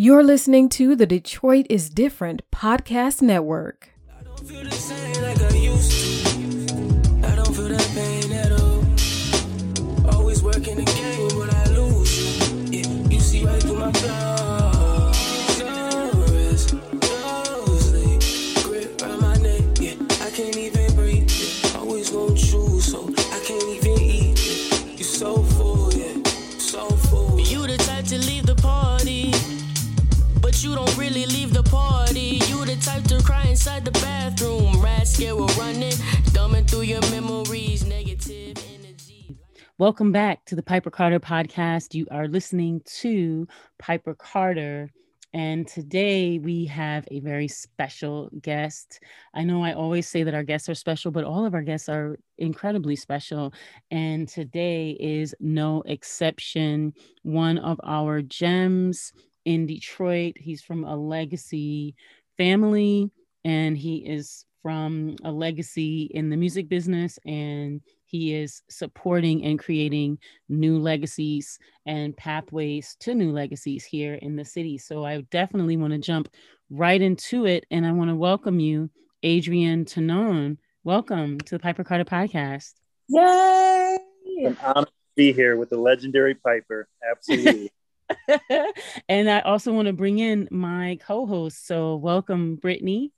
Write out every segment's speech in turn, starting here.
You're listening to the Detroit is Different podcast network. Always working the game, but I lose. Yeah, you see right through my flaws. The bathroom. Rat scare will running, thumbing through your memories. Negative energy. Welcome back to the Piper Carter podcast. You are listening to Piper Carter. And today we have a very special guest. I know I always say that our guests are special, but all of our guests are incredibly special. And today is no exception. One of our gems in Detroit. He's from a legacy family and he is from a legacy in the music business and he is supporting and creating new legacies and pathways to new legacies here in the city. So I definitely want to jump right into it and I want to welcome you, Adrian Tonon. Welcome to the Piper Carter podcast. Yay! an honor to be here with the legendary Piper. Absolutely. and I also want to bring in my co-host. So welcome, Brittany.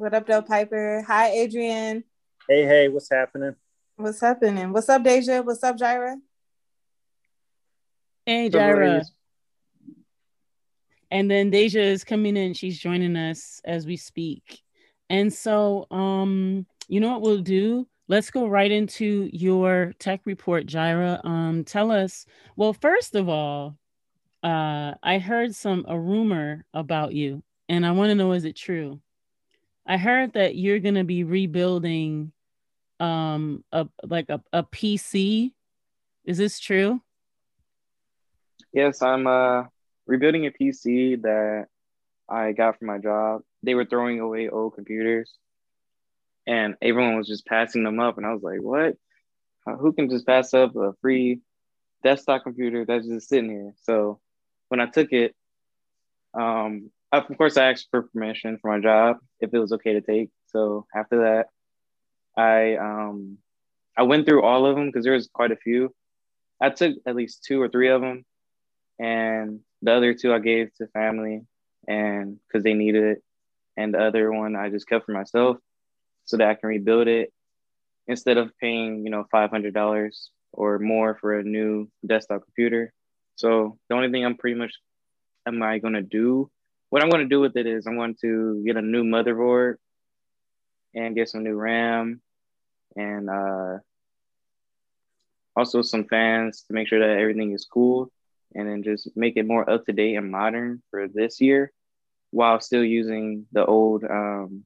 What up, Del Piper? Hi, Adrian. hey, hey, what's happening? What's happening? What's up, Deja? What's up, Jaira? Hey, What's Jaira. And then Deja is coming in. She's joining us as we speak. And so, um, you know what we'll do? Let's go right into your tech report, Jaira. Um, tell us. Well, first of all, uh, I heard some a rumor about you, and I want to know is it true? I heard that you're gonna be rebuilding, um, a like a, a PC. Is this true? Yes, I'm uh rebuilding a PC that I got from my job. They were throwing away old computers and everyone was just passing them up and I was like, "What? Who can just pass up a free desktop computer that's just sitting here?" So, when I took it um of course I asked for permission for my job if it was okay to take. So, after that I um I went through all of them because there was quite a few. I took at least two or three of them and the other two I gave to family and because they needed it, and the other one I just kept for myself so that I can rebuild it instead of paying you know five hundred dollars or more for a new desktop computer. So the only thing I'm pretty much am I gonna do? What I'm gonna do with it is I'm going to get a new motherboard and get some new RAM and uh, also some fans to make sure that everything is cool and then just make it more up to date and modern for this year while still using the old um,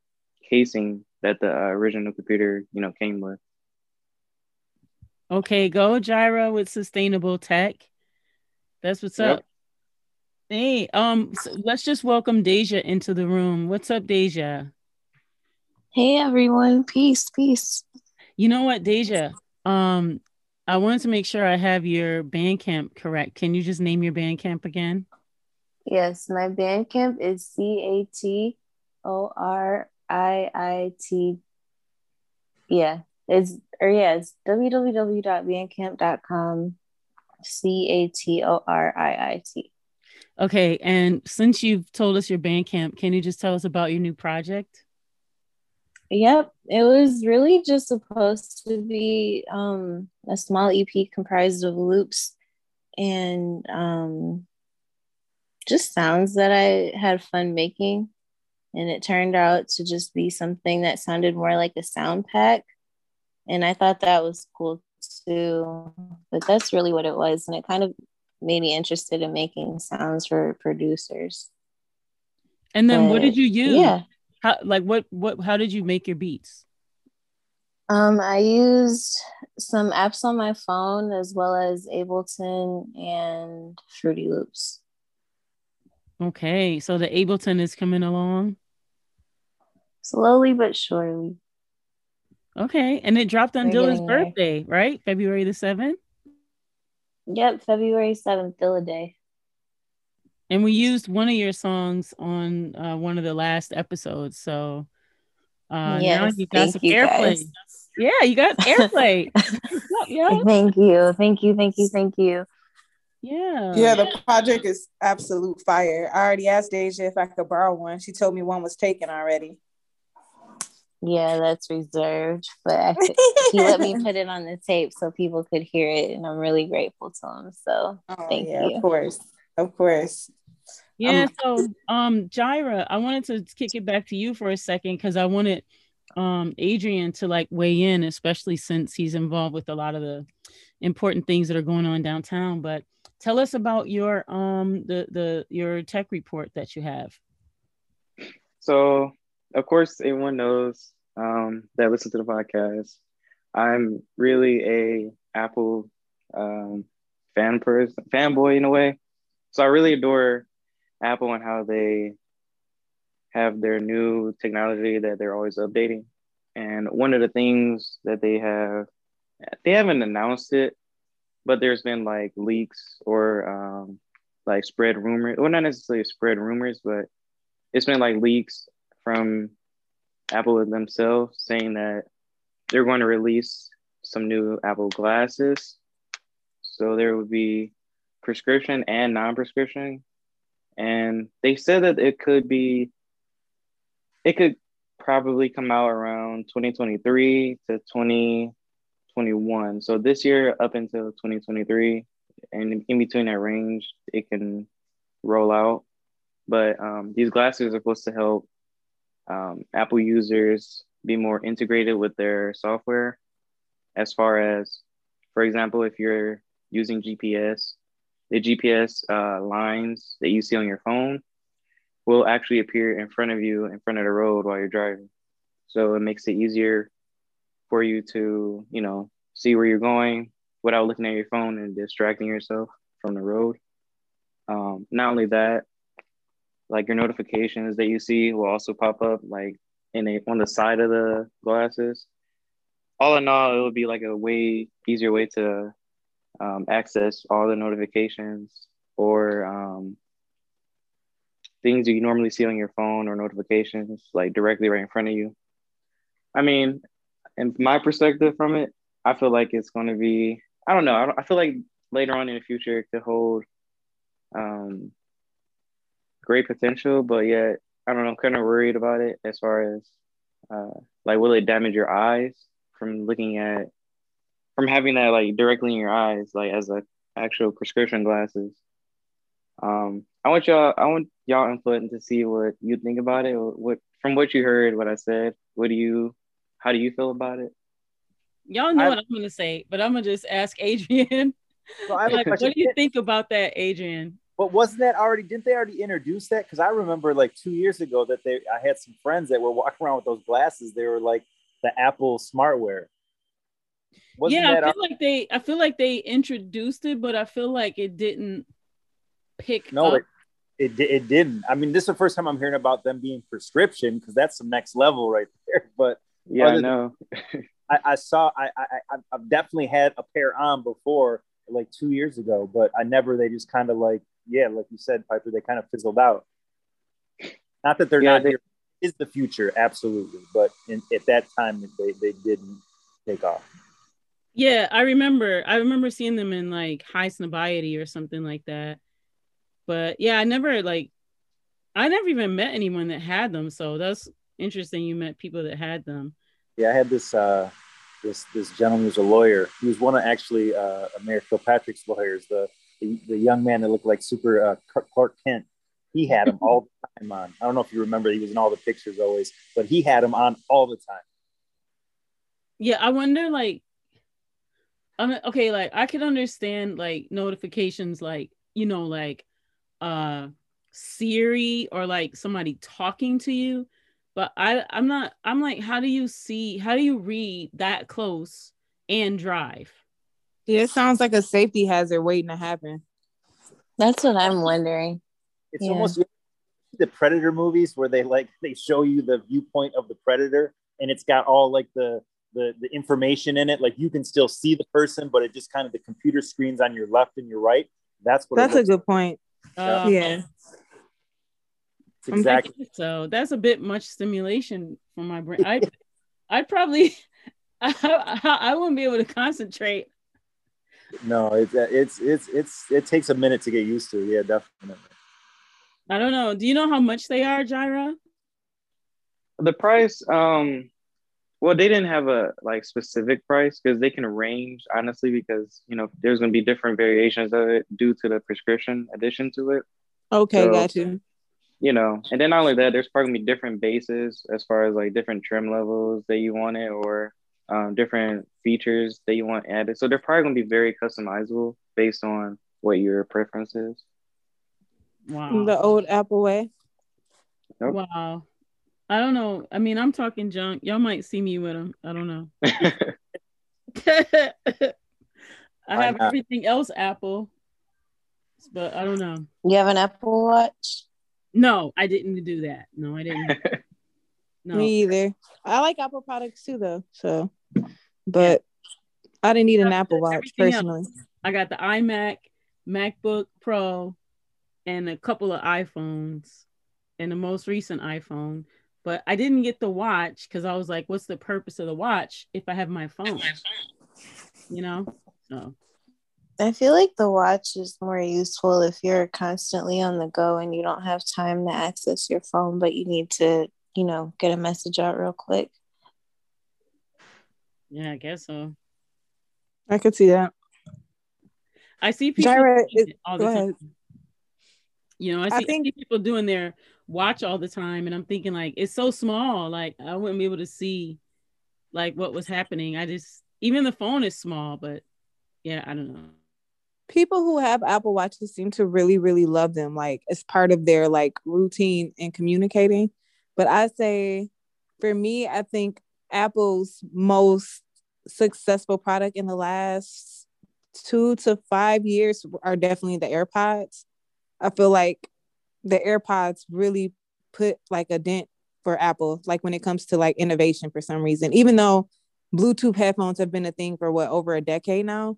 casing that the uh, original computer you know came with Okay, go Jaira with sustainable tech. That's what's Yep. up. Hey, um, so let's just welcome Deja into the room. What's up, Deja? Hey everyone, peace, peace. You know what, Deja? Um, I wanted to make sure I have your Bandcamp correct. Can you just name your Bandcamp again? Yes, my Bandcamp is C A T O R I I T. Yeah, it's or yeah, it's www.bandcamp.com. C A T O R I I T. Okay, and since you've told us your Bandcamp, can you just tell us about your new project? Yep, it was really just supposed to be um, a small EP comprised of loops and um, just sounds that I had fun making. And it turned out to just be something that sounded more like a sound pack. And I thought that was cool too. But that's really what it was. And it kind of made me interested in making sounds for producers. And then what did you use? Yeah. How like what what how did you make your beats? Um, I used some apps on my phone as well as Ableton and Fruity Loops. Okay, so the Ableton is coming along. Slowly but surely. Okay, and it dropped on We're Dilla's birthday, right? February the 7th. Yep, February 7th, Dilla Day. and we used one of your songs on uh, one of the last episodes. So uh, now you got some you, airplay. guys. Yeah, you got airplay. What's up, yo? Thank you. Thank you. Thank you. Thank you. Yeah. Yeah, the project is absolute fire. I already asked Deja if I could borrow one. She told me one was taken already. Yeah, that's reserved, but I he let me put it on the tape so people could hear it, and I'm really grateful to him. So Oh, Thank yeah, you. of course. Of course. Yeah, so um Jaira, I wanted to kick it back to you for a second because I wanted um Adrian to like weigh in, especially since he's involved with a lot of the important things that are going on downtown. But tell us about your um the the your tech report that you have. So, of course, everyone knows um, that listen to the podcast. I'm really a Apple um, fan person, fanboy in a way. So I really adore Apple and how they have their new technology that they're always updating. And one of the things that they have, they haven't announced it, but there's been like leaks or um, like spread rumors. Well, not necessarily spread rumors, but it's been like leaks from Apple themselves saying that they're going to release some new Apple glasses. So there would be prescription and non-prescription. And they said that it could be it could probably come out around 2023 to 2021. So this year up until 2023 and in between that range it can roll out. But um, these glasses are supposed to help um, Apple users be more integrated with their software. As far as, for example, if you're using GPS, the GPS uh, lines that you see on your phone will actually appear in front of you in front of the road while you're driving. So it makes it easier for you to, you know, see where you're going without looking at your phone and distracting yourself from the road. Um, not only that, like your notifications that you see will also pop up like in a on the side of the glasses. All in all, it would be like a way easier way to um, access all the notifications or um, things you normally see on your phone or notifications like directly right in front of you. I mean, in my perspective from it, I feel like it's going to be. I don't know. I, don't, I feel like later on in the future it could hold um, great potential, but yet I don't know. I'm kind of worried about it as far as uh, like will it damage your eyes from looking at from having that like directly in your eyes, like as a actual prescription glasses. Um, I want y'all. I want y'all input to see what you think about it. What from what you heard, what I said. What do you? How do you feel about it? Y'all know I- what I'm gonna say, but I'm gonna just ask Adrian. So I have a like, what do you think about that, Adrian? But wasn't that already? Didn't they already introduce that? Because I remember like two years ago that they, I had some friends that were walking around with those glasses. They were like the Apple smartware. Wasn't yeah, I that feel like they I feel like they introduced it, but I feel like it didn't pick no? up. It, it it didn't. I mean, this is the first time I'm hearing about them being prescription because that's the next level right there. But Yeah, I Other than- know. I, I saw I, I I I've definitely had a pair on before, like two years ago, but I never. They just kind of like yeah, like you said, Piper. They kind of fizzled out. Not that they're Yeah, not they- here. Is the future absolutely, but in, at that time they they didn't take off. Yeah, I remember. I remember seeing them in like Highsnobiety or something like that. But yeah, I never like I never even met anyone that had them. So that's interesting. You met people that had them. Yeah, I had this uh, this this gentleman who's a lawyer. He was one of actually uh, Mayor Kilpatrick's lawyers. The, the the young man that looked like super uh, Clark- Kent. He had him all the time on. I don't know if you remember. He was in all the pictures always, but he had him on all the time. Yeah, I wonder like I mean, okay, like I could understand like notifications like, you know, like uh Siri or like somebody talking to you, but I I'm not I'm like how do you see how do you read that close and drive? Yeah, it sounds like a safety hazard waiting to happen. That's what I'm wondering. It's Yeah. almost the Predator movies where they like they show you the viewpoint of the predator, and it's got all like the the, the information in it. Like you can still see the person, but it just kind of the computer screens on your left and your right. That's what. That's a looks good point. Uh, Yeah. It's I'm exactly. thinking So that's a bit much stimulation for my brain. I, I'd probably, I, I wouldn't be able to concentrate. No, it's it's it's it's it takes a minute to get used to. Yeah, definitely. I don't know. Do you know how much they are, Jaira? The price, um, well, they didn't have a like specific price because they can range honestly because you know there's gonna be different variations of it due to the prescription addition to it. Okay, So- got you. You know, and then not only that, there's probably gonna be different bases as far as like different trim levels that you want it or um, different features that you want added. So they're probably gonna be very customizable based on what your preference is. Wow. The old Apple way. Nope. Wow. I don't know. I mean, I'm talking junk. Y'all might see me with them. I don't know. I have everything else Apple, but I don't know. You have an Apple Watch? No, I didn't do that. No, I didn't. No. Me either. I like Apple products too, though. So, but I didn't need an Yeah, Apple Watch everything else. personally. I got the iMac, MacBook Pro, and a couple of iPhones, and the most recent iPhone. But I didn't get the watch because I was like, "What's the purpose of the watch if I have my phone?" You know. So I feel like the watch is more useful if you're constantly on the go and you don't have time to access your phone, but you need to, you know, get a message out real quick. yeah, I guess so. I could see that. I see people Jaira, doing it- it all the time. You know, I I see, I think- see people doing their watch all the time, and I'm thinking like it's so small. Like I wouldn't be able to see like what was happening. I just even the phone is small, but yeah, I don't know. People who have Apple Watches seem to really, really love them, like as part of their like routine in communicating. But I say, for me, I think Apple's most successful product in the last two to five years are definitely the AirPods. I feel like the AirPods really put like a dent for Apple, like when it comes to like innovation for some reason. Even though Bluetooth headphones have been a thing for what over a decade now,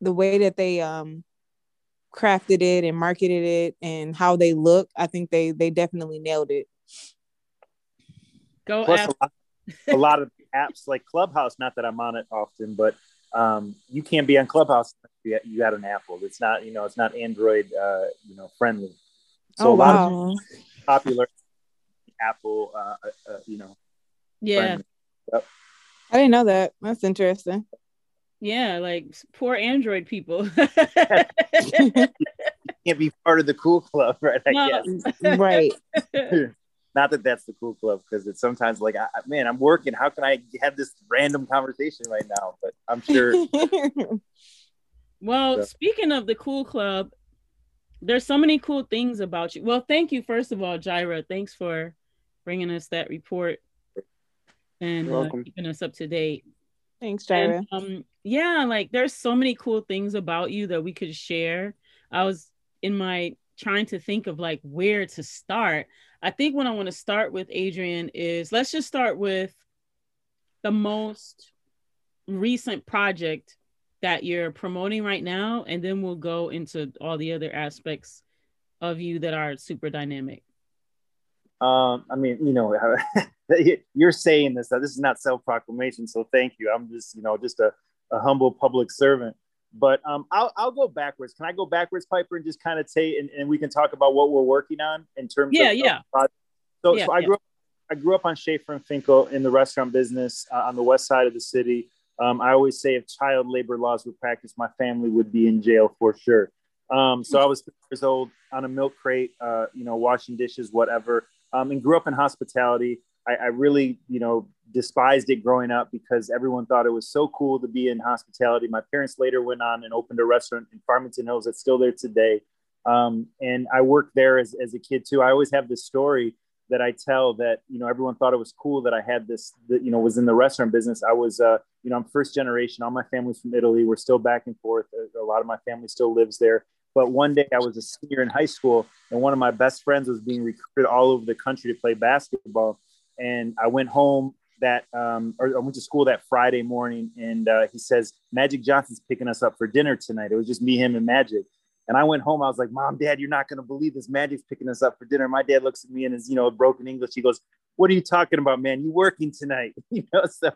the way that they um crafted it and marketed it and how they look, I think they they definitely nailed it. Go Plus, Apple. a lot, a lot of apps like Clubhouse. Not that I'm on it often, but um, you can't be on Clubhouse. unless You you got an Apple. It's not you know it's not Android uh, you know friendly. So Oh, a lot wow. of popular Apple uh, uh, uh, you know Yeah, friendly. I didn't know that. That's interesting. yeah, like poor Android people. can't be part of the cool club, right? I No. guess. right. Not that that's the cool club because it's sometimes like, I, I- man, I'm working. How can I have this random conversation right now? But I'm sure Well, Yeah. speaking of the cool club, there's so many cool things about you. Well, thank you first of all, Jaira. Thanks for bringing us that report and uh, keeping us up to date. Thanks, Jaira. And, um, yeah, like there's so many cool things about you that we could share. I was in my trying to think of like where to start. I think what I want to start with, Adrian, is let's just start with the most recent project that you're promoting right now, and then we'll go into all the other aspects of you that are super dynamic. Um, I mean, you know, you're saying this. This is not self proclamation, so thank you. I'm just, you know, just a, a humble public servant. But um, I'll, I'll go backwards. Can I go backwards, Piper, and just kind of say, and, and we can talk about what we're working on in terms Yeah, of, yeah. Project. so, Yeah, so I yeah. grew up, I grew up on Schaefer and Finkel in the restaurant business uh, on the west side of the city. Um, I always say if child labor laws were practiced, my family would be in jail for sure. Um, so I was three years old on a milk crate, uh, you know, washing dishes, whatever, um, and grew up in hospitality. I, I really, you know, despised it growing up because everyone thought it was so cool to be in hospitality. My parents later went on and opened a restaurant in Farmington Hills that's still there today. Um, and I worked there as, as a kid too. I always have this story that I tell that, you know, everyone thought it was cool that I had this, that, you know, was in the restaurant business. I was, uh, you know, I'm first generation. All my family's from Italy. We're still back and forth. A, a lot of my family still lives there. But one day I was a senior in high school, and one of my best friends was being recruited all over the country to play basketball. And I went home that, um, or I went to school that Friday morning, and uh, he says Magic Johnson's picking us up for dinner tonight. It was just me, him, and Magic. And I went home. I was like, Mom, Dad, you're not going to believe this. Magic's picking us up for dinner. My dad looks at me in his, you know, broken English. He goes, What are you talking about, man? You working tonight? You know, so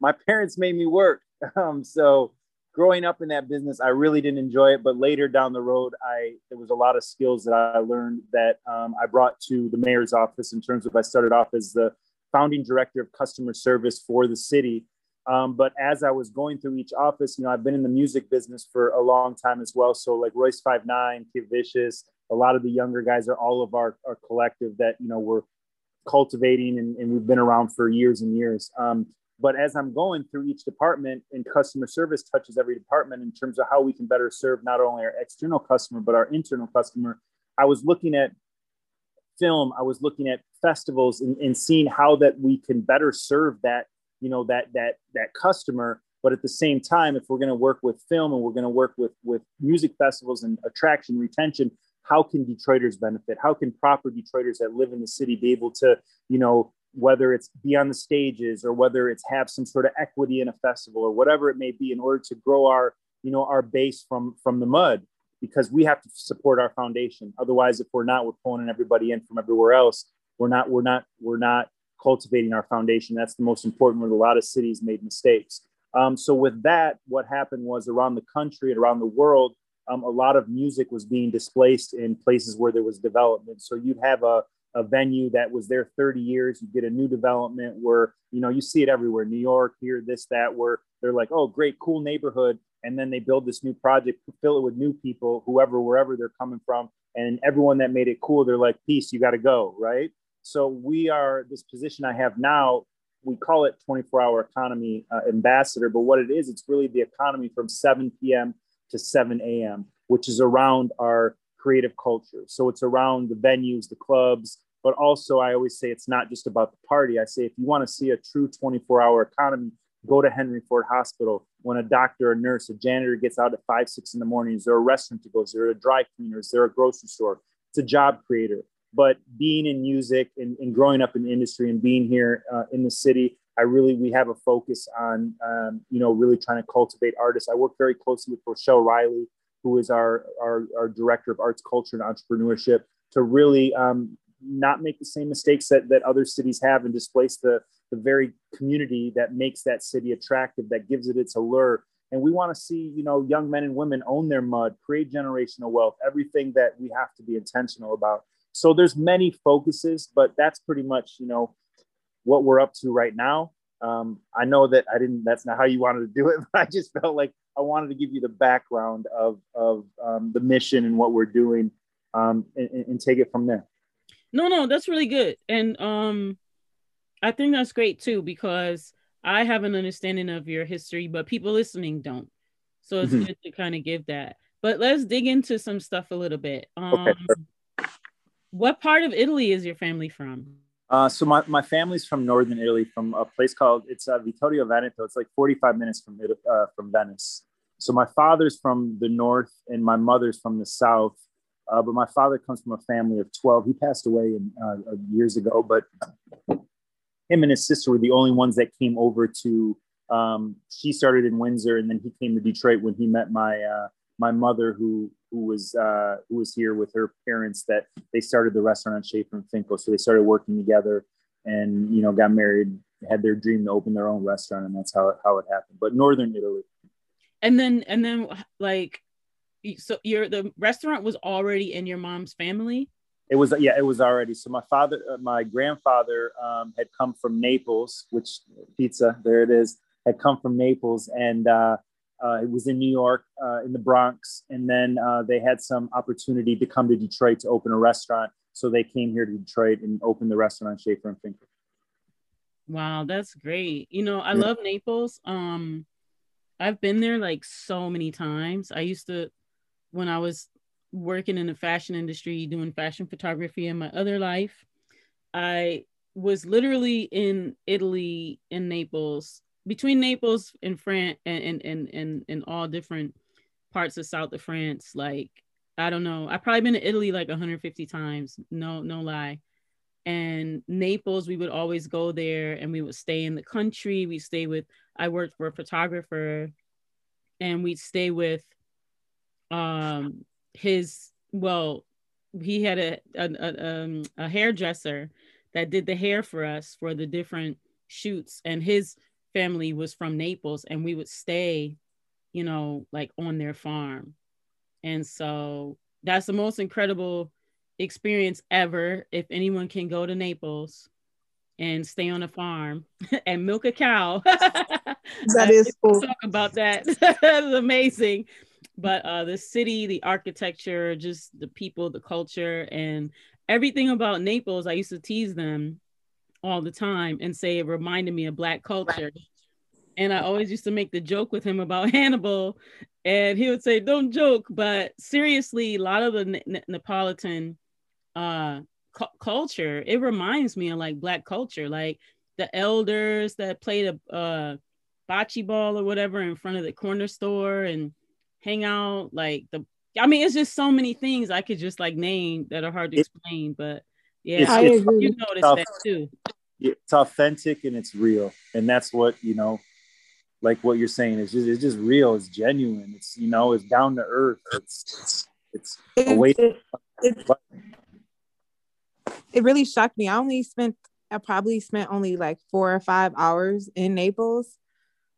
my parents made me work. Um, so growing up in that business, I really didn't enjoy it. But later down the road, I there was a lot of skills that I learned that um, I brought to the mayor's office in terms of I started off as the founding director of customer service for the city. Um, but as I was going through each office, you know, I've been in the music business for a long time as well. So like Royce Five Nine, Kid Vishis, a lot of the younger guys are all of our, our collective that you know we're cultivating and, and we've been around for years and years. Um, but as I'm going through each department and customer service touches every department in terms of how we can better serve not only our external customer, but our internal customer, I was looking at film, I was looking at festivals and, and seeing how that we can better serve that, you know, that, that, that customer. But at the same time, if we're going to work with film and we're going to work with, with music festivals and attraction retention, how can Detroiters benefit? How can proper Detroiters that live in the city be able to, you know, whether it's be on the stages or whether it's have some sort of equity in a festival or whatever it may be in order to grow our you know our base from from the mud because we have to support our foundation. Otherwise if we're not we're pulling everybody in from everywhere else. We're not we're not we're not cultivating our foundation. That's the most important where a lot of cities made mistakes. Um, so with that what happened was around the country and around the world um, a lot of music was being displaced in places where there was development. So you'd have a a venue that was there 30 years. You get a new development where you know you see it everywhere. New york here this that where they're like oh great cool neighborhood. And then they build this new project fill it with new people whoever wherever they're coming from. And everyone that made it cool they're like peace you got to go right? So we are this position i have now we call it 24 hour economy uh, ambassador. But what it is it's really the economy from 7 p.m to 7 a.m which is around our creative culture. So it's around the venues, the clubs, but also I always say it's not just about the party. I say if you want to see a true 24 hour economy, go to Henry Ford Hospital. When a doctor, a nurse, a janitor gets out at five, six in the morning, is there a restaurant to go? Is there a dry cleaner? Is there a grocery store? It's a job creator. But being in music and, and growing up in the industry and being here uh, in the city, I really we have a focus on um, you know really trying to cultivate artists. I work very closely with Rochelle Riley, who is our, our, our director of arts, culture, and entrepreneurship, to really um, not make the same mistakes that, that other cities have and displace the, the very community that makes that city attractive, that gives it its allure. And we want to see, you know, young men and women own their mud, create generational wealth, everything that we have to be intentional about. So there's many focuses, but that's pretty much, you know, what we're up to right now. Um, I know that I didn't, that's not how you wanted to do it, but I just felt like I wanted to give you the background of, of um, the mission and what we're doing um, and, and, take it from there. No, no, that's really good. And um, I think that's great too, because I have an understanding of your history, but people listening don't. So it's mm-hmm. good to kind of give that. But let's dig into some stuff a little bit. Um, okay. What part of Italy is your family from? Uh, so my, my family's from northern Italy, from a place called it's uh, Vittorio Veneto. It's like 45 minutes from uh, from Venice. So my father's from the north and my mother's from the south. Uh, but my father comes from a family of 12. He passed away in, uh, years ago, but him and his sister were the only ones that came over to. Um, she started in Windsor, and then he came to Detroit when he met my uh, my mother, who who was uh, who was here with her parents. That they started the restaurant on Schaefer and Finkel, so they started working together, and you know got married, had their dream to open their own restaurant, and that's how how it happened. But Northern Italy and then and then like so your the restaurant was already in your mom's family? It was yeah it was already. So my father uh, my grandfather um, had come from naples which pizza there it is had come from naples and uh, uh, it was in new york uh, in the bronx. And then uh, they had some opportunity to come to detroit to open a restaurant. So they came here to detroit and opened the restaurant on schaefer and finkel. Wow that's great. You know i yeah. love naples. Um I've been there like so many times. I used to, when I was working in the fashion industry, doing fashion photography in my other life, I was literally in Italy, in Naples, between Naples and France, and and and and all different parts of south of France. Like I don't know, I've probably been to Italy like 150 times. No, no lie. And Naples, we would always go there, and we would stay in the country. We stay with I worked for a photographer and we'd stay with um his well, he had a a, a, um, a hairdresser that did the hair for us for the different shoots, and his family was from Naples, and we would stay, you know, like on their farm, and so that's the most incredible experience ever. If anyone can go to Naples and stay on a farm and milk a cow, That is cool. talk about that. That's amazing. But uh, the city, the architecture, just the people, the culture, and everything about Naples, I used to tease them all the time and say it reminded me of Black culture. And I always used to make the joke with him about Hannibal, and he would say, "Don't joke." But seriously, a lot of the Ne- Ne- Neapolitan uh, cu- culture, it reminds me of like Black culture, like the elders that played a uh, bocce ball or whatever in front of the corner store and hang out like the I mean it's just so many things I could just like name that are hard to It- explain but yeah It's- I it's- you noticed tough. that too it's authentic and it's real and that's what you know like what you're saying is just it's just real it's genuine it's you know it's down to earth it's it's, it's a way It, it, it really shocked me. I only spent, I probably spent only like four or five hours in Naples,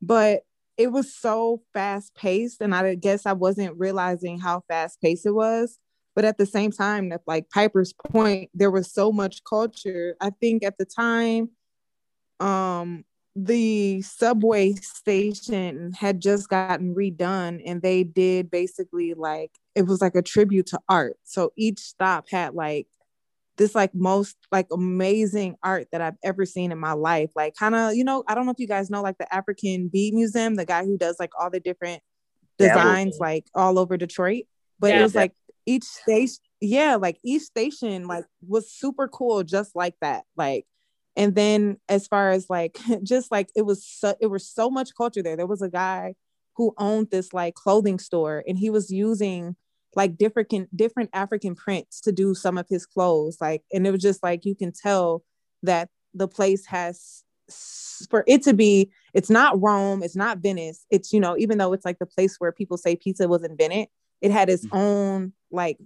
but it was so fast paced. And I guess I wasn't realizing how fast paced it was. But at the same time, like Piper's point, there was so much culture. I think at the time, um, the subway station had just gotten redone and they did basically like it was like a tribute to art. So each stop had like this like most like amazing art that I've ever seen in my life. Like kind of, you know, I don't know if you guys know like the African Bead Museum, the guy who does like all the different designs like all over Detroit. But it Yeah. was like each station, yeah, like each station like was super cool just like that. Like and then as far as like just like it was so it was so much culture there. There was a guy who owned this like clothing store and he was using like different different African prints to do some of his clothes. Like, and it was just like you can tell that the place has for it to be. It's not Rome. It's not Venice. It's you know even though it's like the place where people say pizza was invented, it had its mm. own like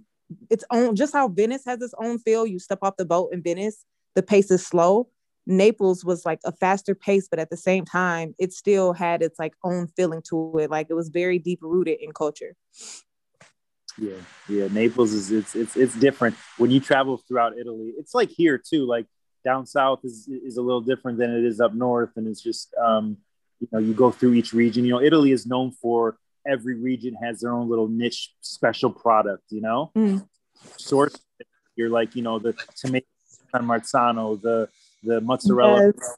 its own. Just how Venice has its own feel. You step off the boat in Venice, the pace is slow. Naples was like a faster pace, but at the same time, it still had its like own feeling to it. Like it was very deep rooted in culture. Yeah, yeah. Naples is it's it's it's different when you travel throughout Italy. It's like here too. Like down south is is a little different than it is up north, and it's just um, you know you go through each region. You know, Italy is known for every region has their own little niche special product. You know, Mm. source. You're like you know the tomato San Marzano, the the mozzarella Yes.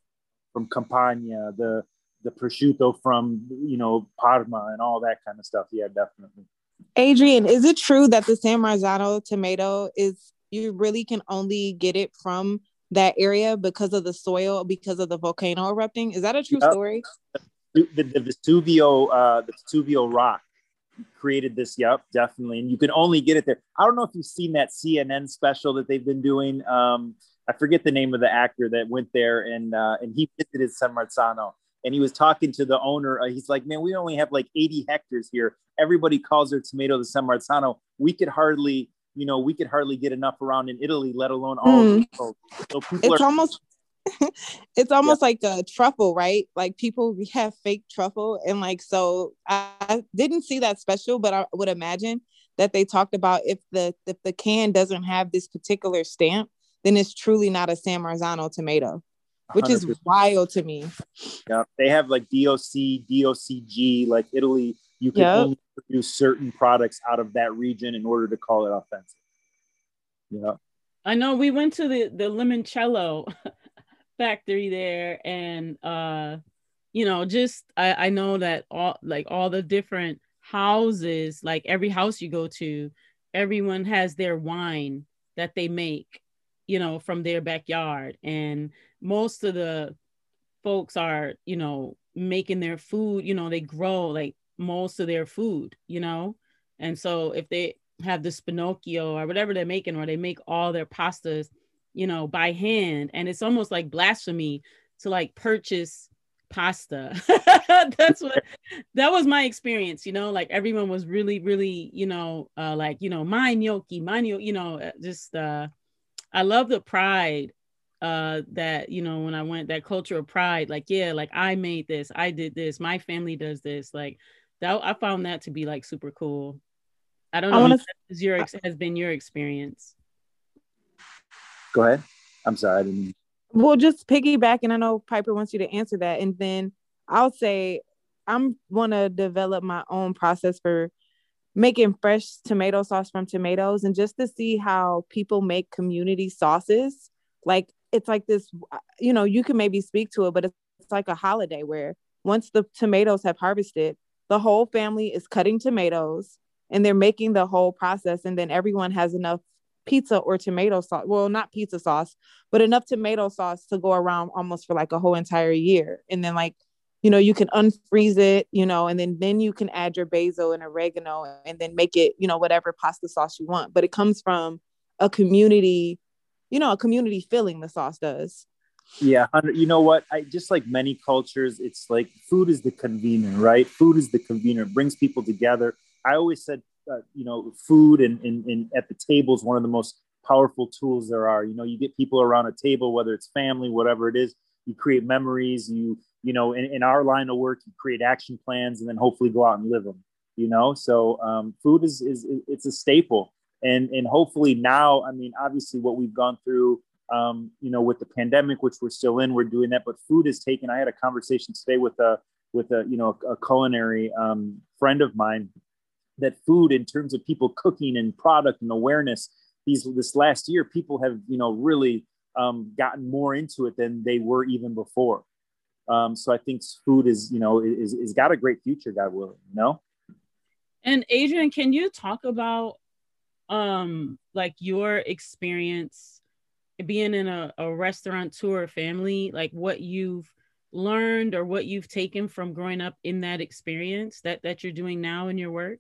from Campania, the the prosciutto from you know Parma, and all that kind of stuff. Yeah, definitely. Adrian, is it true that the San Marzano tomato is you really can only get it from that area because of the soil, because of the volcano erupting? Is that a true Yep. story? the, the Vesuvio, uh, the Vesuvio rock created this. Yep, definitely. And you can only get it there. I don't know if you've seen that CNN special that they've been doing. Um, I forget the name of the actor that went there and uh, and he visited San Marzano and he was talking to the owner. Uh, he's like, "Man, we only have like 80 hectares here. Everybody calls their tomato the San Marzano. We could hardly." You know, we could hardly get enough around in Italy, let alone all. Mm. So, so people It's are almost it's almost like a truffle, right? Like people have fake truffle, and like so I, I didn't see that special, but I would imagine that they talked about if the if the can doesn't have this particular stamp, then it's truly not a San Marzano tomato, which is 100%. wild to me. Yeah, they have like DOC, DOCG, like Italy. You can Yep. only produce certain products out of that region in order to call it authentic. Yeah, I know we went to the the limoncello factory there, and uh, you know, just I I know that all like all the different houses, like every house you go to, everyone has their wine that they make, you know, from their backyard, and most of the folks are, you know, making their food. You know, they grow like most of their food, you know, and so if they have the spinocchio or whatever they're making, or they make all their pastas, you know, by hand. And it's almost like blasphemy to like purchase pasta. That's what that was my experience, you know, like everyone was really, really, you know, uh, like, you know, my gnocchi, my gnocchi, you know, uh, just uh I love the pride uh that you know when I went that culture of pride, like, yeah, like I made this, I did this, my family does this, like that I found that to be like super cool. I don't know I wanna- if your ex- has been your experience. Go ahead. I'm sorry. I didn't. Well, just piggyback, and I know Piper wants you to answer that, and then I'll say I'm want to develop my own process for making fresh tomato sauce from tomatoes, and just to see how people make community sauces. Like it's like this, uh, you know, you can maybe speak to it, but it's, it's like a holiday where once the tomatoes have harvested, the whole family is cutting tomatoes and they're making the whole process, and then everyone has enough pizza or tomato sauce. Well, not pizza sauce, but enough tomato sauce to go around almost for like a whole entire year. And then like, you know, you can unfreeze it, you know, and then then you can add your basil and oregano and then make it, you know, whatever pasta sauce you want. But it comes from a community, you know, a community feeling the sauce does. Yeah, you know what? I just like many cultures, it's like food is the convener, right? Food is the convener, it brings people together. I always said, uh, you know, food and, and, and at the table is one of the most powerful tools there are. You know, you get people around a table, whether it's family, whatever it is, you create memories. You, you know, in, in our line of work, you create action plans and then hopefully go out and live them. You know, so um, food is is it's a staple, and and hopefully now, I mean, obviously what we've gone through um, you know, with the pandemic, which we're still in, we're doing that. But food is taken. I had a conversation today with a with a you know a culinary um, friend of mine that food, in terms of people cooking and product and awareness, these this last year, people have you know really um, gotten more into it than they were even before. Um, so I think food is you know is is got a great future, God willing. You know. And Adrian, can you talk about um like your experience being in a, a restaurateur family, like what you've learned or what you've taken from growing up in that experience that that you're doing now in your work?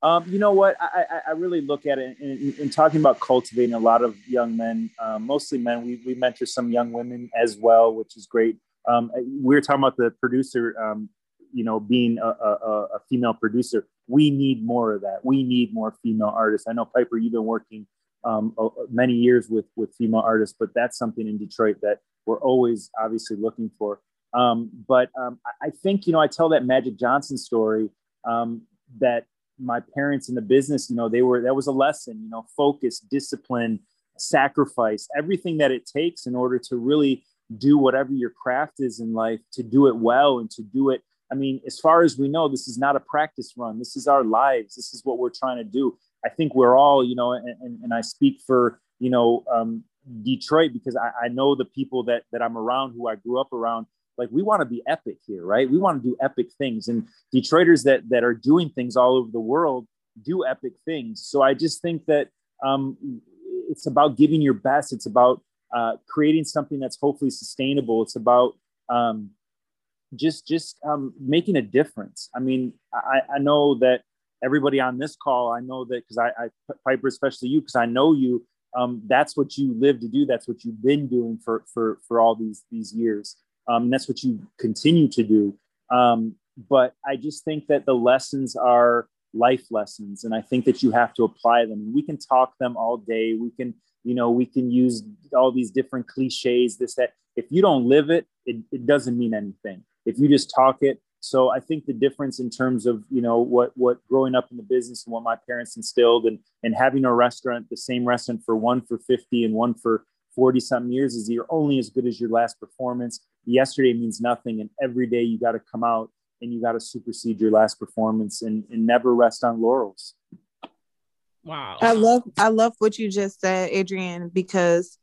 Um, you know what? I, I, I really look at it in, in, in talking about cultivating a lot of young men, um, mostly men. We, we mentor some young women as well, which is great. Um, we were talking about the producer, um, you know, being a, a, a female producer. We need more of that. We need more female artists. I know Piper, you've been working um, many years with with female artists, but that's something in Detroit that we're always obviously looking for. Um, but um, I- think you know I tell that Magic Johnson story um, that my parents in the business, you know, they were that was a lesson. You know, focus, discipline, sacrifice, everything that it takes in order to really do whatever your craft is in life to do it well and to do it. I mean, as far as we know, this is not a practice run. This is our lives. This is what we're trying to do. I think we're all, you know, and, and, and I speak for, you know, um, Detroit because I, I know the people that that I'm around who I grew up around. Like we want to be epic here, right? We want to do epic things, and Detroiters that that are doing things all over the world do epic things. So I just think that um, it's about giving your best. It's about uh, creating something that's hopefully sustainable. It's about um, just just um, making a difference. I mean, I, I know that everybody on this call, I know that because I, I Piper, especially you, because I know you. Um, that's what you live to do. That's what you've been doing for for for all these these years. Um, and that's what you continue to do. Um, but I just think that the lessons are life lessons, and I think that you have to apply them. We can talk them all day. We can, you know, we can use all these different cliches. This that. If you don't live it, it, it doesn't mean anything. If you just talk it, so I think the difference in terms of you know what what growing up in the business and what my parents instilled and and having a restaurant, the same restaurant for one for 50 and one for 40 something years is you're only as good as your last performance. Yesterday means nothing. And every day you got to come out and you got to supersede your last performance and, and never rest on laurels. Wow. I love I love what you just said, Adrian, because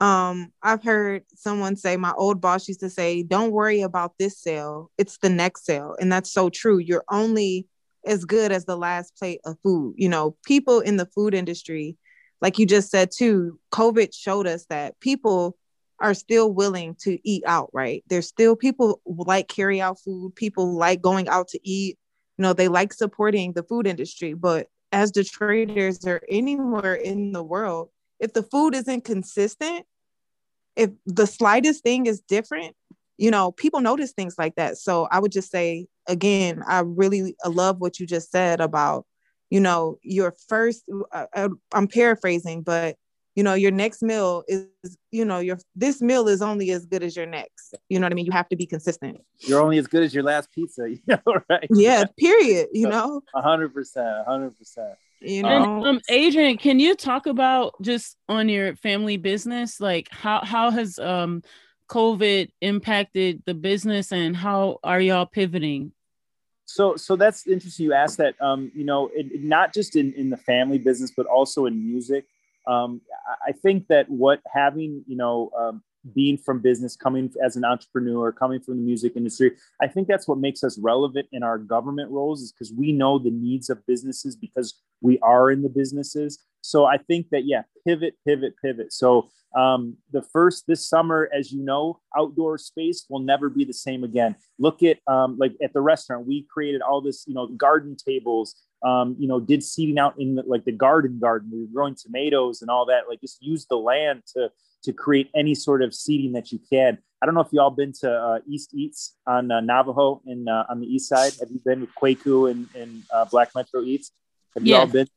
um I've heard someone say my old boss used to say, Don't worry about this sale, it's the next sale. And that's so true. You're only as good as the last plate of food. You know, people in the food industry, like you just said too, COVID showed us that people are still willing to eat out, right? There's still people like carry out food, people like going out to eat, you know, they like supporting the food industry, but as Detroiters or anywhere in the world, if the food isn't consistent, if the slightest thing is different, you know, people notice things like that. So I would just say again, I really love what you just said about, you know, your first uh, uh, I'm paraphrasing, but you know, your next meal is, you know, your this meal is only as good as your next. You know what I mean? You have to be consistent. You're only as good as your last pizza, you know, right? Yeah, period, you know. 100%, 100%. You know. And, um, Adrian, can you talk about just on your family business, like how how has um COVID impacted the business, and how are y'all pivoting? So, so that's interesting. You asked that. Um, you know, it, it- not just in in the family business, but also in music. Um, I- I think that what having you know um, being from business, coming as an entrepreneur, coming from the music industry, I think that's what makes us relevant in our government roles is because we know the needs of businesses because we are in the businesses. So I think that yeah, pivot, pivot, pivot. So um, the first this summer, as you know, outdoor space will never be the same again. Look at um, like at the restaurant, we created all this, you know, garden tables. Um, you know, did seating out in the, like the garden garden. We were growing tomatoes and all that. Like just use the land to to create any sort of seating that you can. I don't know if you all been to uh, East Eats on uh, Navajo in uh, on the east side. Have you been with Kwaku and, and uh, Black Metro Eats? Have you Yeah. all been?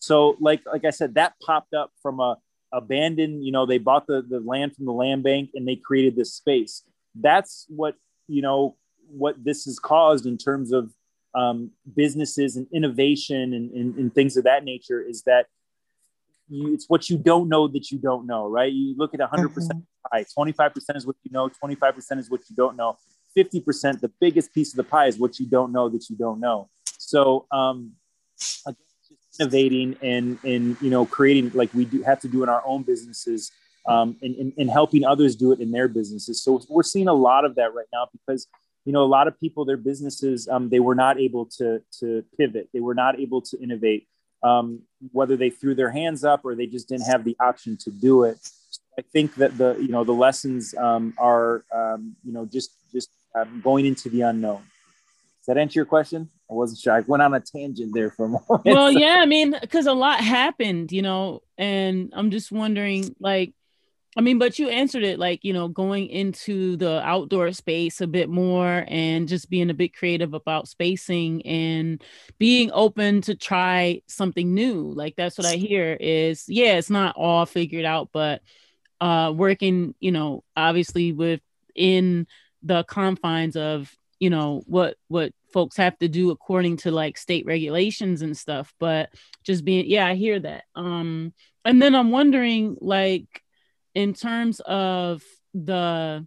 So like like I said, that popped up from a abandoned. You know, they bought the the land from the land bank and they created this space. That's what you know what this has caused in terms of um, businesses and innovation and, and, and things of that nature is that you, it's what you don't know that you don't know, right? You look at 100% pie, 25% is what you know, 25% is what you don't know, 50%, the biggest piece of the pie is what you don't know that you don't know. So, um, again, just innovating and, and, you know, creating like we do have to do in our own businesses um, and, and, and helping others do it in their businesses. So we're seeing a lot of that right now because you know a lot of people their businesses um, they were not able to to pivot they were not able to innovate um, whether they threw their hands up or they just didn't have the option to do it. I think that the you know the lessons um, are um, you know just just um, going into the unknown. Does that answer your question? I wasn't sure. I went on a tangent there for a moment. Well yeah i mean because a lot happened you know and i'm just wondering like i mean but you answered it like you know going into the outdoor space a bit more and just being a bit creative about spacing and being open to try something new. Like that's what i hear is yeah it's not all figured out but uh working you know obviously within the confines of you know what what folks have to do according to like state regulations and stuff but just being yeah i hear that. Um and then i'm wondering like in terms of the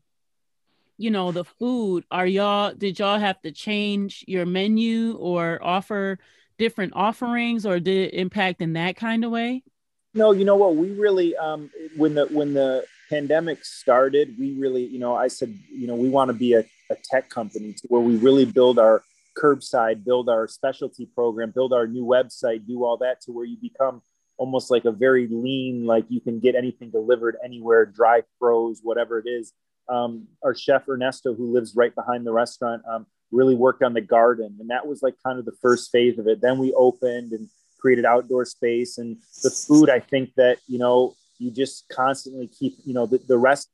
you know the food are y'all did y'all have to change your menu or offer different offerings or did it impact in that kind of way No, you know what? We really, um, when the when the pandemic started, we really, you know, I said, you know, we want to be a, a tech company to where we really build our curbside, build our specialty program, build our new website, do all that to where you become almost like a very lean, like you can get anything delivered anywhere, dry froze, whatever it is. Um, our chef Ernesto, who lives right behind the restaurant, um, really worked on the garden, and that was like kind of the first phase of it. Then we opened and created outdoor space and the food i think that you know you just constantly keep you know the, the rest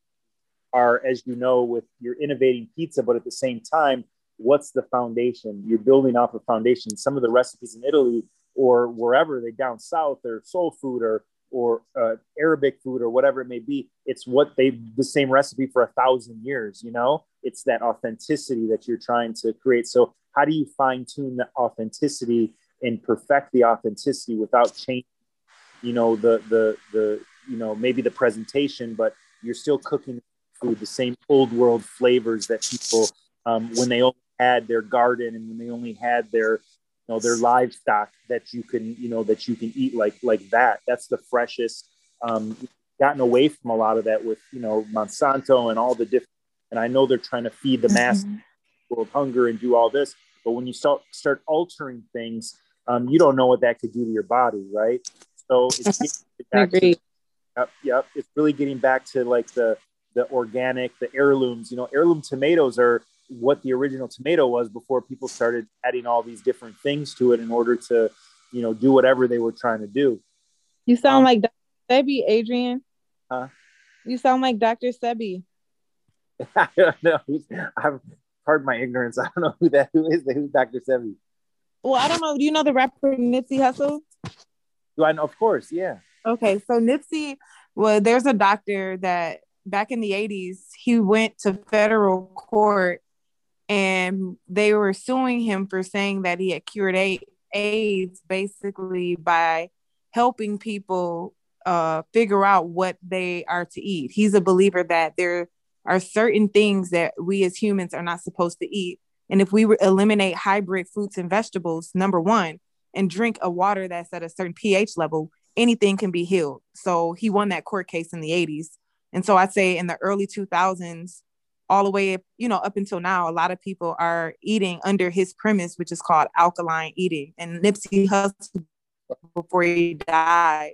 are as you know with your innovating pizza but at the same time what's the foundation you're building off a foundation some of the recipes in italy or wherever they down south or soul food or or uh, arabic food or whatever it may be it's what they the same recipe for a thousand years you know? It's that authenticity that you're trying to create. So how do you fine tune the authenticity and perfect the authenticity without changing you know the the the you know maybe the presentation but you're still cooking food the same old world flavors that people um, when they only had their garden and when they only had their you know their livestock that you can you know that you can eat like like that that's the freshest um, gotten away from a lot of that with you know monsanto and all the different and i know they're trying to feed the mass of hunger and do all this but when you start start altering things um, you don't know what that could do to your body right so it's getting back to-. Yep, yep. It's really getting back to like the the organic, the heirlooms. You know, heirloom tomatoes are what the original tomato was before people started adding all these different things to it in order to, you know, do whatever they were trying to do. You sound Um, like Dr. Sebi, Adrian. Huh? You sound like Dr. Sebi. I don't know. I'm pardon my ignorance. I don't know who that who is who's Dr. Sebi. Well, I don't know. Do you know the rapper Nipsey Hussle? Do I know? Of course, yeah. Okay, so Nipsey, well, there's a doctor that back in the 80s, he went to federal court and they were suing him for saying that he had cured AIDS basically by helping people uh, figure out what they are to eat. He's a believer that there are certain things that we as humans are not supposed to eat. And if we eliminate hybrid fruits and vegetables, number one, and drink a water that's at a certain pH level, anything can be healed. So he won that court case in the 80s. And so I'd say in the early 2000s, all the way, you know, up until now, a lot of people are eating under his premise, which is called alkaline eating. And Nipsey Hussle, before he died,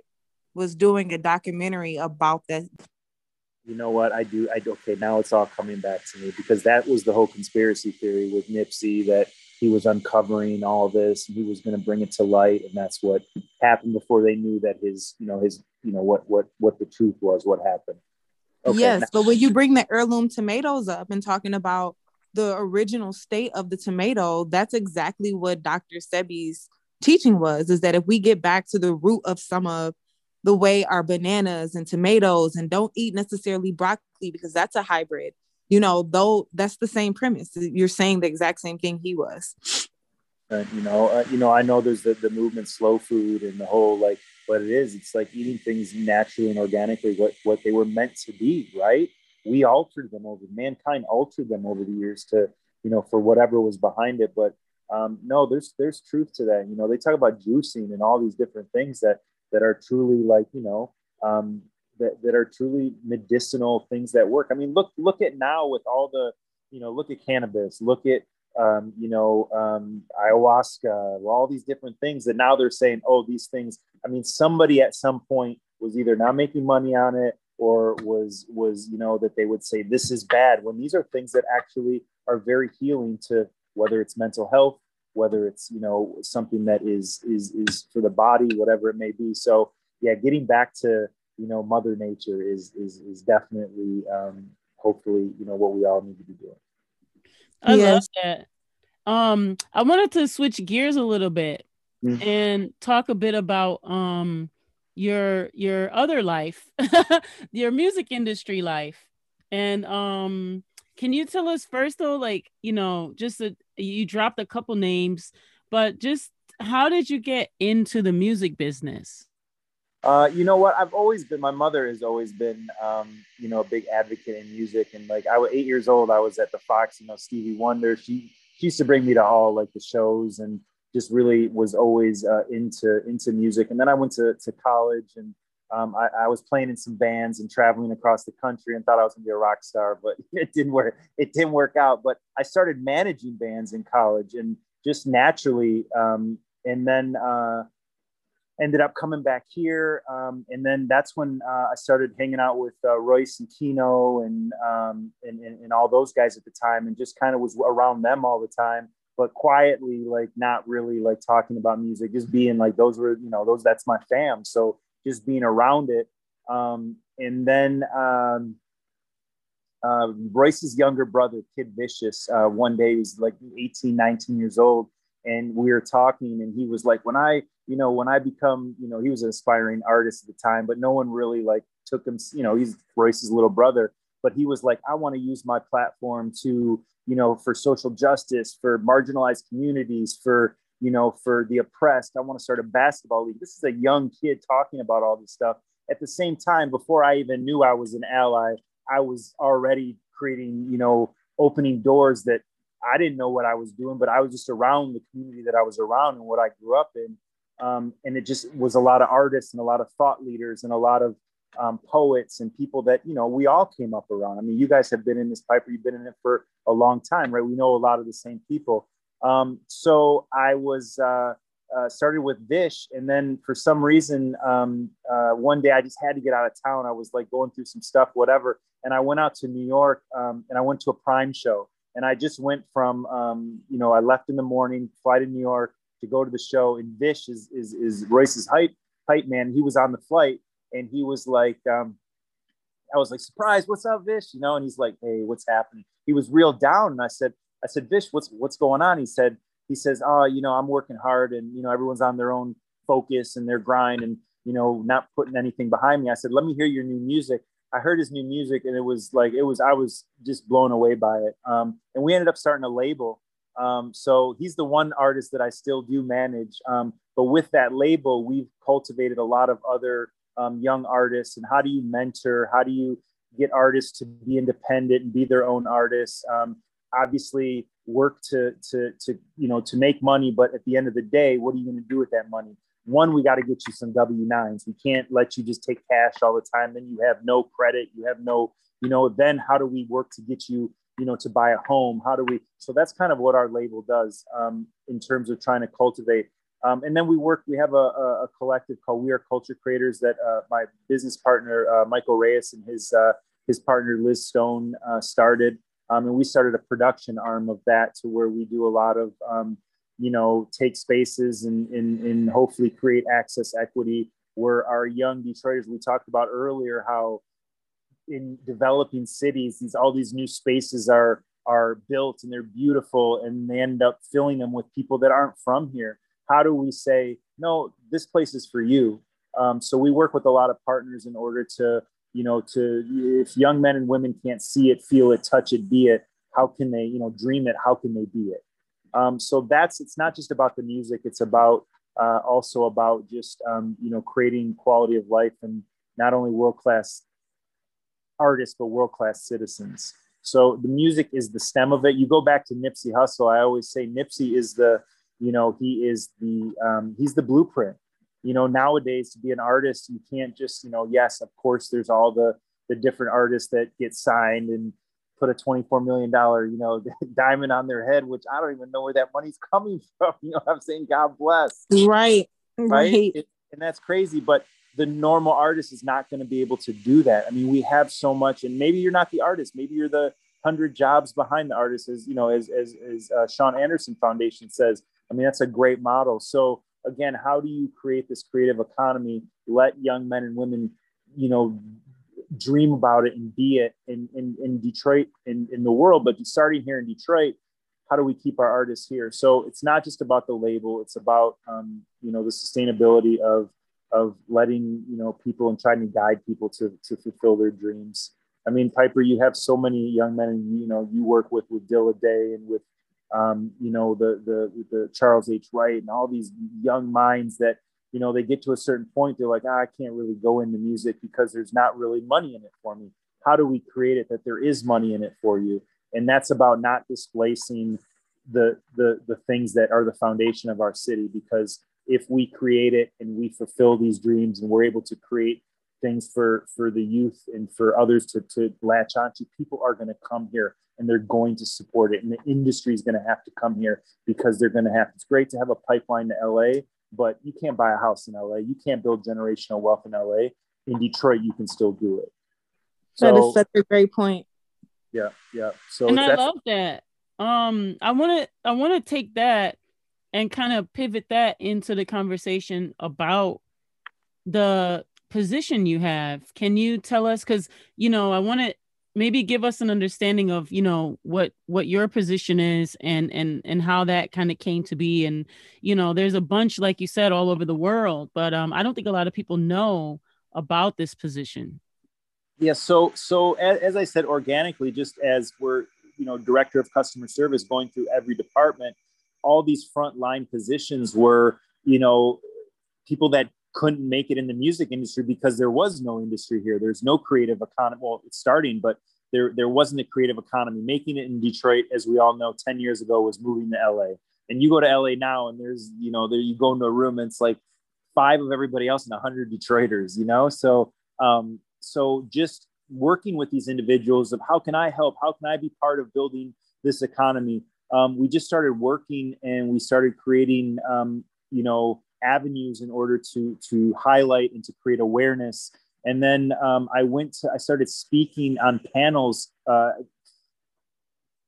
was doing a documentary about that. You know what? I do I okay now it's all coming back to me because that was the whole conspiracy theory with Nipsey that he was uncovering all this and he was going to bring it to light. And that's what happened before they knew that his you know his you know what what what the truth was what happened okay, yes now- but when you bring the heirloom tomatoes up and talking about the original state of the tomato that's exactly what Dr. Sebi's teaching was is that if we get back to the root of some of the way our bananas and tomatoes and don't eat necessarily broccoli because that's a hybrid you know though that's the same premise you're saying the exact same thing he was uh, you know uh, you know i know there's the, the movement slow food and the whole like what it is. It's like eating things naturally and organically what what they were meant to be right? We altered them over mankind altered them over the years to you know for whatever was behind it. But um, no there's there's truth to that. You know they talk about juicing and all these different things that that are truly like you know um, that, that are truly medicinal things that work. I mean look look at now with all the you know look at cannabis look at um, you know um, ayahuasca all these different things that now they're saying oh these things i mean somebody at some point was either not making money on it or was was you know that they would say this is bad when these are things that actually are very healing to whether it's mental health whether it's you know something that is is is for the body whatever it may be. So yeah getting back to you know mother nature is is is definitely um hopefully you know what we all need to be doing i love that um i wanted to switch gears a little bit mm-hmm. and talk a bit about um your your other life your music industry life and um can you tell us first though, like, you know, just a, you dropped a couple names, but just how did you get into the music business? Uh, you know what? I've always been. My mother has always been, um, you know, a big advocate in music. And like, I was eight years old. I was at the Fox. You know, Stevie Wonder. She she used to bring me to all like the shows, and just really was always uh, into into music. And then I went to to college, and um, I, I, was playing in some bands and traveling across the country and thought I was going to be a rock star, but it didn't work. It didn't work out. But I started managing bands in college and just naturally, um, and then uh, ended up coming back here. Um, and then that's when uh, I started hanging out with uh, Royce and Kino and, um, and, and and all those guys at the time, and just kind of was around them all the time but quietly like not really like talking about music just being like those were you know those that's my fam so just being around it. Um, and then um, uh, Royce's younger brother, Kid Vishis, uh, one day was like 18, 19 years old. And we were talking, and he was like, when I, you know, when I become, you know, he was an aspiring artist at the time, but no one really like took him, you know, he's Royce's little brother. But he was like, I want to use my platform to, you know, for social justice, for marginalized communities, for, you know, for the oppressed. I want to start a basketball league. This is a young kid talking about all this stuff. At the same time, before I even knew I was an ally, I was already creating, you know, opening doors that I didn't know what I was doing, but I was just around the community that I was around and what I grew up in. Um, and it just was a lot of artists and a lot of thought leaders and a lot of um, poets and people that you know we all came up around. I mean, you guys have been in this Piper, you've been in it for a long time, right? We know a lot of the same people. Um, so I was uh, uh, started with Vish, and then for some reason, um, uh, one day I just had to get out of town. I was like going through some stuff, whatever, and I went out to New York, um, and I went to a PRhyme show, and I just went from, um, you know, I left in the morning, fly to New York to go to the show, and Vish is is, is Royce's hype hype man. He was on the flight, and he was like. Um, I was like, surprise, what's up, Vish? You know, and he's like, hey, what's happening? He was real down. And I said, I said, Vish, what's what's going on? He said, he says, oh, you know, I'm working hard and you know, everyone's on their own focus and their grind and you know, not putting anything behind me. I said, let me hear your new music. I heard his new music and it was like it was I was just blown away by it. Um, and we ended up starting a label. Um, so he's the one artist that I still do manage. Um, but with that label, we've cultivated a lot of other um, young artists. And how do you mentor? How do you get artists to be independent and be their own artists? Um, obviously, work to to to you know to make money. But at the end of the day, what are you going to do with that money? one, we got to get you some W 9s. We can't let you just take cash all the time. Then you have no credit. You have no, you know, then how do we work to get you, you know, to buy a home? How do we? So that's kind of what our label does um, in terms of trying to cultivate. Um, and then we work, we have a, a, collective called We Are Culture Creators that uh, my business partner, uh, Michael Reyes, and his, uh, his partner, Liz Stone, uh, started. Um, and we started a production arm of that to where we do a lot of, um, you know, take spaces and, and, and hopefully create access equity where our young Detroiters, we talked about earlier, how in developing cities, these all these new spaces are are built and they're beautiful and they end up filling them with people that aren't from here. How do we say, no, this place is for you? Um, so we work with a lot of partners in order to, you know, to if young men and women can't see it, feel it, touch it, be it, how can they, you know, dream it? How can they be it? Um, so that's it's not just about the music; it's about uh, also about just um, you know creating quality of life and not only world class artists but world class citizens. So the music is the stem of it. You go back to Nipsey Hussle. I always say Nipsey is the you know he is the um, he's the blueprint. You know nowadays to be an artist, you can't just you know yes, of course there's all the the different artists that get signed and put a $24 million, you know, diamond on their head, which I don't even know where that money's coming from. You know I'm saying? God bless. Right. Right. right. It, and that's crazy. But the normal artist is not going to be able to do that. I mean, we have so much, and maybe you're not the artist. Maybe you're the hundred jobs behind the artist, as you know, as as, as uh, Sean Anderson Foundation says. I mean, that's a great model. So again, how do you create this creative economy? Let young men and women, you know, dream about it and be it in, in, in Detroit in, in the world, but starting here in Detroit, how do we keep our artists here? So it's not just about the label, it's about, um, you know, the sustainability of, of letting, you know, people and trying to guide people to, to fulfill their dreams. I mean, Piper, you have so many young men and, you know, you work with, with Dilla Day and with, um, you know, the, the, the Charles H. Wright and all these young minds that, you know, they get to a certain point, they're like, ah, I can't really go into music because there's not really money in it for me. How do we create it that there is money in it for you? And that's about not displacing the the the things that are the foundation of our city because if we create it and we fulfill these dreams and we're able to create things for for the youth and for others to, to latch onto people are going to come here and they're going to support it and the industry is going to have to come here because they're going to have it's great to have a pipeline to la but you can't buy a house in LA. You can't build generational wealth in LA. In Detroit, you can still do it. So, that is such a great point. Yeah, yeah. So and I love that. Um, I want to I want to take that and kind of pivot that into the conversation about the position you have. Can you tell us? Because you know, I want to maybe give us an understanding of you know what what your position is and and and how that kind of came to be and you know there's a bunch like you said all over the world but um i don't think a lot of people know about this position yeah so so as, as i said organically just as we're you know director of customer service going through every department all these frontline positions were you know people that couldn't make it in the music industry because there was no industry here. There's no creative economy. Well, it's starting, but there there wasn't a creative economy. Making it in Detroit, as we all know, 10 years ago was moving to LA. And you go to LA now and there's, you know, there you go into a room and it's like five of everybody else and 100 Detroiters, you know? So um so just working with these individuals of how can I help? How can I be part of building this economy? Um, we just started working and we started creating um, you know avenues in order to to highlight and to create awareness. And then um, I went to I started speaking on panels. Uh,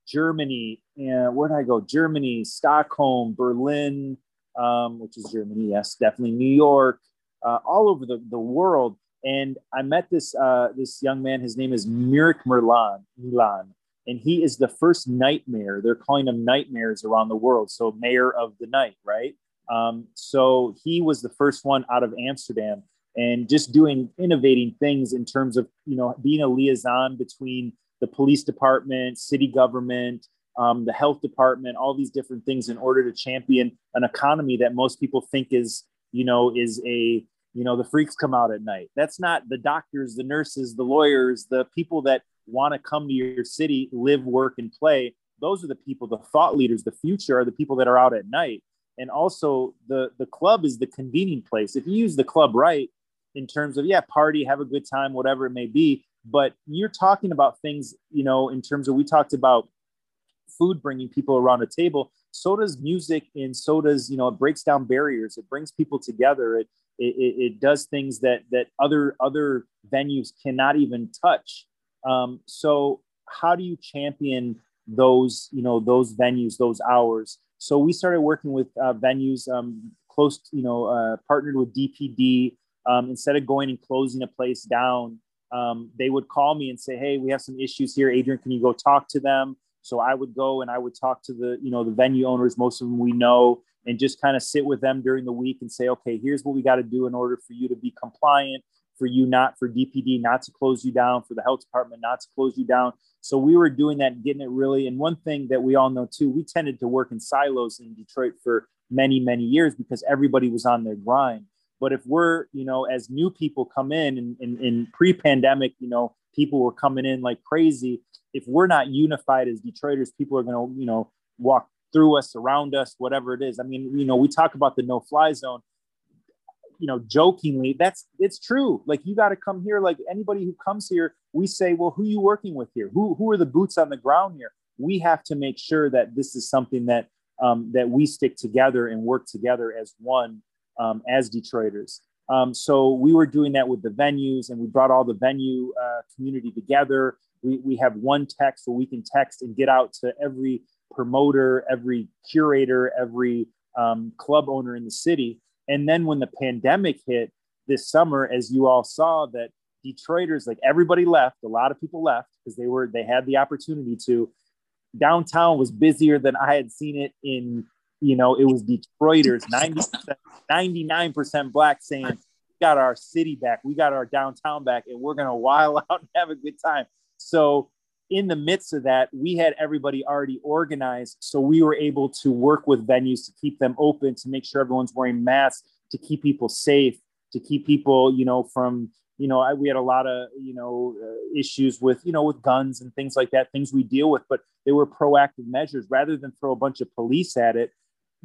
Germany and where did I go? Germany, Stockholm, Berlin, um, which is Germany, yes, definitely New York, uh, all over the, the world. And I met this uh, this young man. His name is Mirik Merlan, Milan, and he is the first night mayor. They're calling him nightmares around the world. So mayor of the night, right? Um, so he was the first one out of Amsterdam, and just doing innovating things in terms of you know being a liaison between the police department, city government, um, the health department, all these different things in order to champion an economy that most people think is you know is a you know the freaks come out at night that's not the doctors the nurses the lawyers the people that want to come to your city live work and play those are the people the thought leaders the future are the people that are out at night. And also the the club is the convening place. If you use the club right in terms of yeah party have a good time whatever it may be but you're talking about things you know in terms of we talked about food bringing people around a table. So does music and so does you know it breaks down barriers. It brings people together. It it, it does things that that other other venues cannot even touch um, so how do you champion those you know those venues those hours? So we started working with uh, venues um, close you know uh, partnered with dpd um, instead of going and closing a place down um, they would call me and say hey we have some issues here. Adrian can you go talk to them? So I would go and I would talk to the, you know, the venue owners, most of them we know, and just kind of sit with them during the week and say, okay, here's what we got to do in order for you to be compliant, for you not for DPD not to close you down, for the health department not to close you down. So we were doing that, getting it really. And one thing that we all know too, we tended to work in silos in Detroit for many, many years because everybody was on their grind. But if we're, you know, as new people come in and in, in, pre-pandemic, you know, people were coming in like crazy if we're not unified as Detroiters, people are going to, you know, walk through us, around us, whatever it is. I mean, you know, we talk about the no fly zone, you know, jokingly, that's it's true. Like you got to come here. Like anybody who comes here, we say, well, who you working with here? Who who are the boots on the ground here? We have to make sure that this is something that um, that we stick together and work together as one um, as Detroiters. Um, so we were doing that with the venues, and we brought all the venue uh, community together we, we have one text where we can text and get out to every promoter, every curator, every um, club owner in the city. And then when the pandemic hit this summer, as you all saw, that Detroiters, like everybody left, a lot of people left because they were they had the opportunity to. Downtown was busier than I had seen it in, you know, it was Detroiters, 90 99% black saying, we got our city back, we got our downtown back, and we're gonna while out and have a good time. So in the midst of that, we had everybody already organized. So we were able to work with venues to keep them open, to make sure everyone's wearing masks, to keep people safe, to keep people, you know, from, you know, I, we had a lot of, you know, uh, issues with, you know, with guns and things like that, things we deal with, but they were proactive measures rather than throw a bunch of police at it.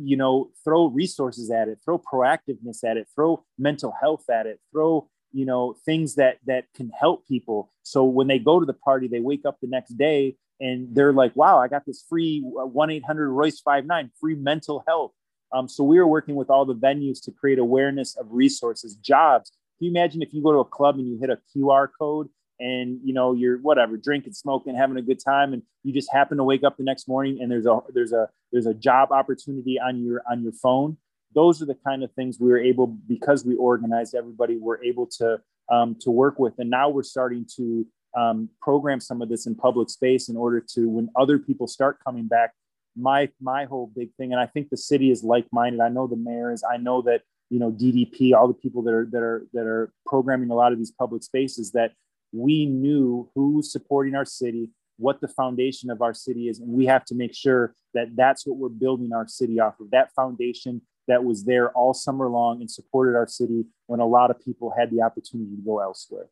You know, throw resources at it, throw proactiveness at it, throw mental health at it, throw you know things that that can help people. So when they go to the party they wake up the next day and they're like wow i got this free 1-800 royce 59 free mental health. Um, so we are working with all the venues to create awareness of resources jobs. Can you imagine if you go to a club and you hit a qr code and you know you're whatever drinking smoking having a good time and you just happen to wake up the next morning and there's a there's a there's a job opportunity on your on your phone those are the kind of things we were able because we organized everybody we're able to um, to work with. And now we're starting to um, program some of this in public space in order to when other people start coming back my my whole big thing and i think the city is like-minded. I know the mayor is i know that you know ddp all the people that are that are that are programming a lot of these public spaces that we knew who's supporting our city what the foundation of our city is and we have to make sure that that's what we're building our city off of. That foundation that was there all summer long and supported our city when a lot of people had the opportunity to go elsewhere.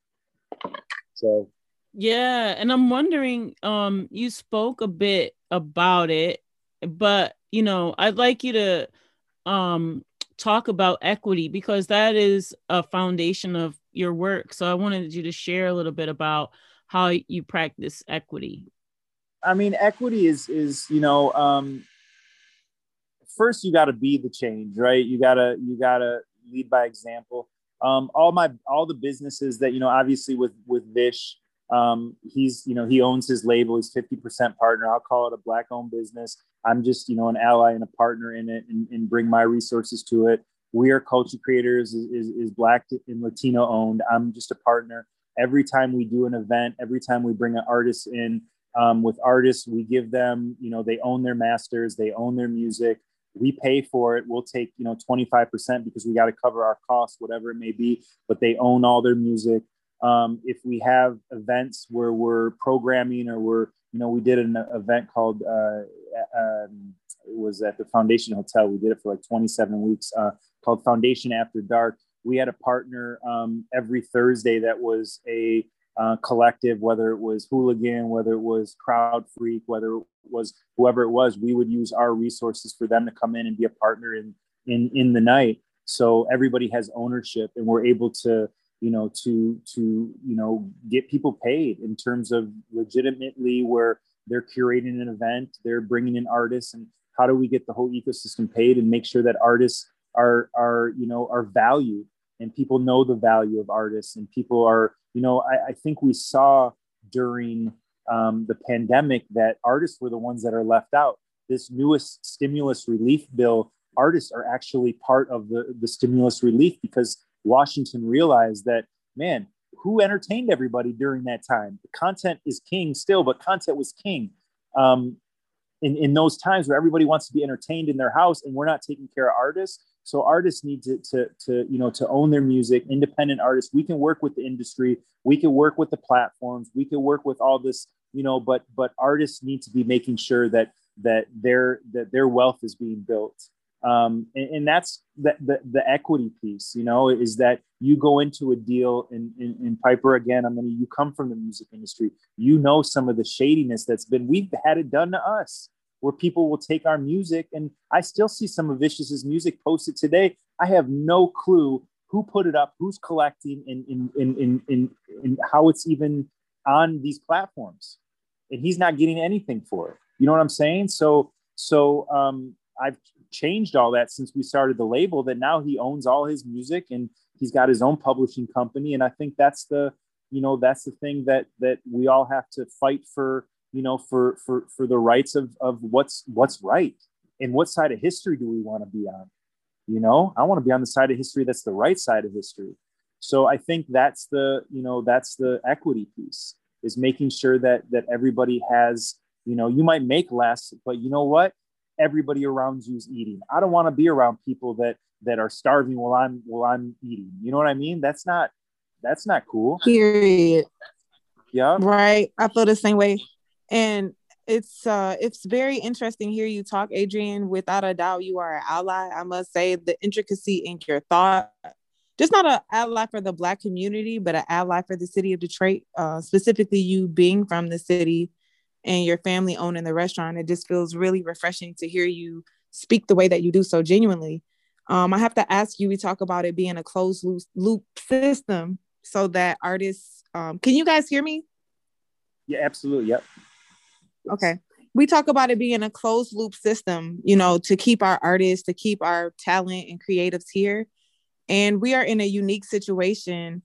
So, yeah, and I'm wondering, um, you spoke a bit about it, but you know, I'd like you to um talk about equity because that is a foundation of your work. So I wanted you to share a little bit about how you practice equity. I mean, equity is is you know um, first you got to be the change, right? You gotta you gotta lead by example. Um, all my all the businesses that you know, obviously with with Vish, um, he's you know he owns his label. He's fifty percent partner. I'll call it a black owned business. I'm just you know an ally and a partner in it, and, and bring my resources to it. We are culture creators is, is, is black and Latino owned. I'm just a partner. Every time we do an event, every time we bring an artist in, um, with artists, we give them, you know, they own their masters, they own their music. We pay for it. We'll take, you know, 25% because we got to cover our costs, whatever it may be, but they own all their music. Um, if we have events where we're programming or we're, you know, we did an event called, uh, um, it was at the Foundation Hotel. We did it for like 27 weeks uh, called Foundation After Dark. We had a partner um, every Thursday that was a uh, collective, whether it was Hooligan, whether it was Crowd Freak, whether it was whoever it was, we would use our resources for them to come in and be a partner in in in the night. So everybody has ownership, and we're able to you know to to you know get people paid in terms of legitimately where they're curating an event, they're bringing in artists, and how do we get the whole ecosystem paid and make sure that artists are are you know are valued and people know the value of artists and people are you know i, I think we saw during um, the pandemic that artists were the ones that are left out. This newest stimulus relief bill artists are actually part of the, the stimulus relief because washington realized that man who entertained everybody during that time? The content is king still but content was king. Um, in, in those times where everybody wants to be entertained in their house and we're not taking care of artists so artists need to, to, to, you know, to own their music, independent artists. We can work with the industry. We can work with the platforms. We can work with all this, you know, but, but artists need to be making sure that, that their, that their wealth is being built. Um, and, and, that's the, the, the, equity piece, you know, is that you go into a deal in, in, in Piper again. I mean, you come from the music industry, you know, some of the shadiness that's been, we've had it done to us where people will take our music and I still see some of Vishis's music posted today. I have no clue who put it up, who's collecting, and in in in in, in how it's even on these platforms. And he's not getting anything for it. You know what I'm saying? So so um, I've changed all that since we started the label. That now he owns all his music and he's got his own publishing company. And I think that's the you know that's the thing that that we all have to fight for you know, for for for the rights of of what's what's right and what side of history do we want to be on? You know, I want to be on the side of history that's the right side of history. So I think that's the you know that's the equity piece is making sure that that everybody has you know you might make less, but you know what? Everybody around you is eating. I don't want to be around people that that are starving while I'm while I'm eating. You know what I mean? That's not that's not cool. Period. Yeah. Right. I feel the same way and it's uh it's very interesting hear you talk adrian without a doubt you are an ally. I must say the intricacy in your thought just not an ally for the black community but an ally for the city of detroit uh, specifically you being from the city and your family owning the restaurant. It just feels really refreshing to hear you speak the way that you do so genuinely. Um, i have to ask you we talk about it being a closed loop, loop system so that artists um, can you guys hear me? Yeah absolutely. Yep Okay. We talk about it being a closed loop system, you know, to keep our artists, to keep our talent and creatives here. And we are in a unique situation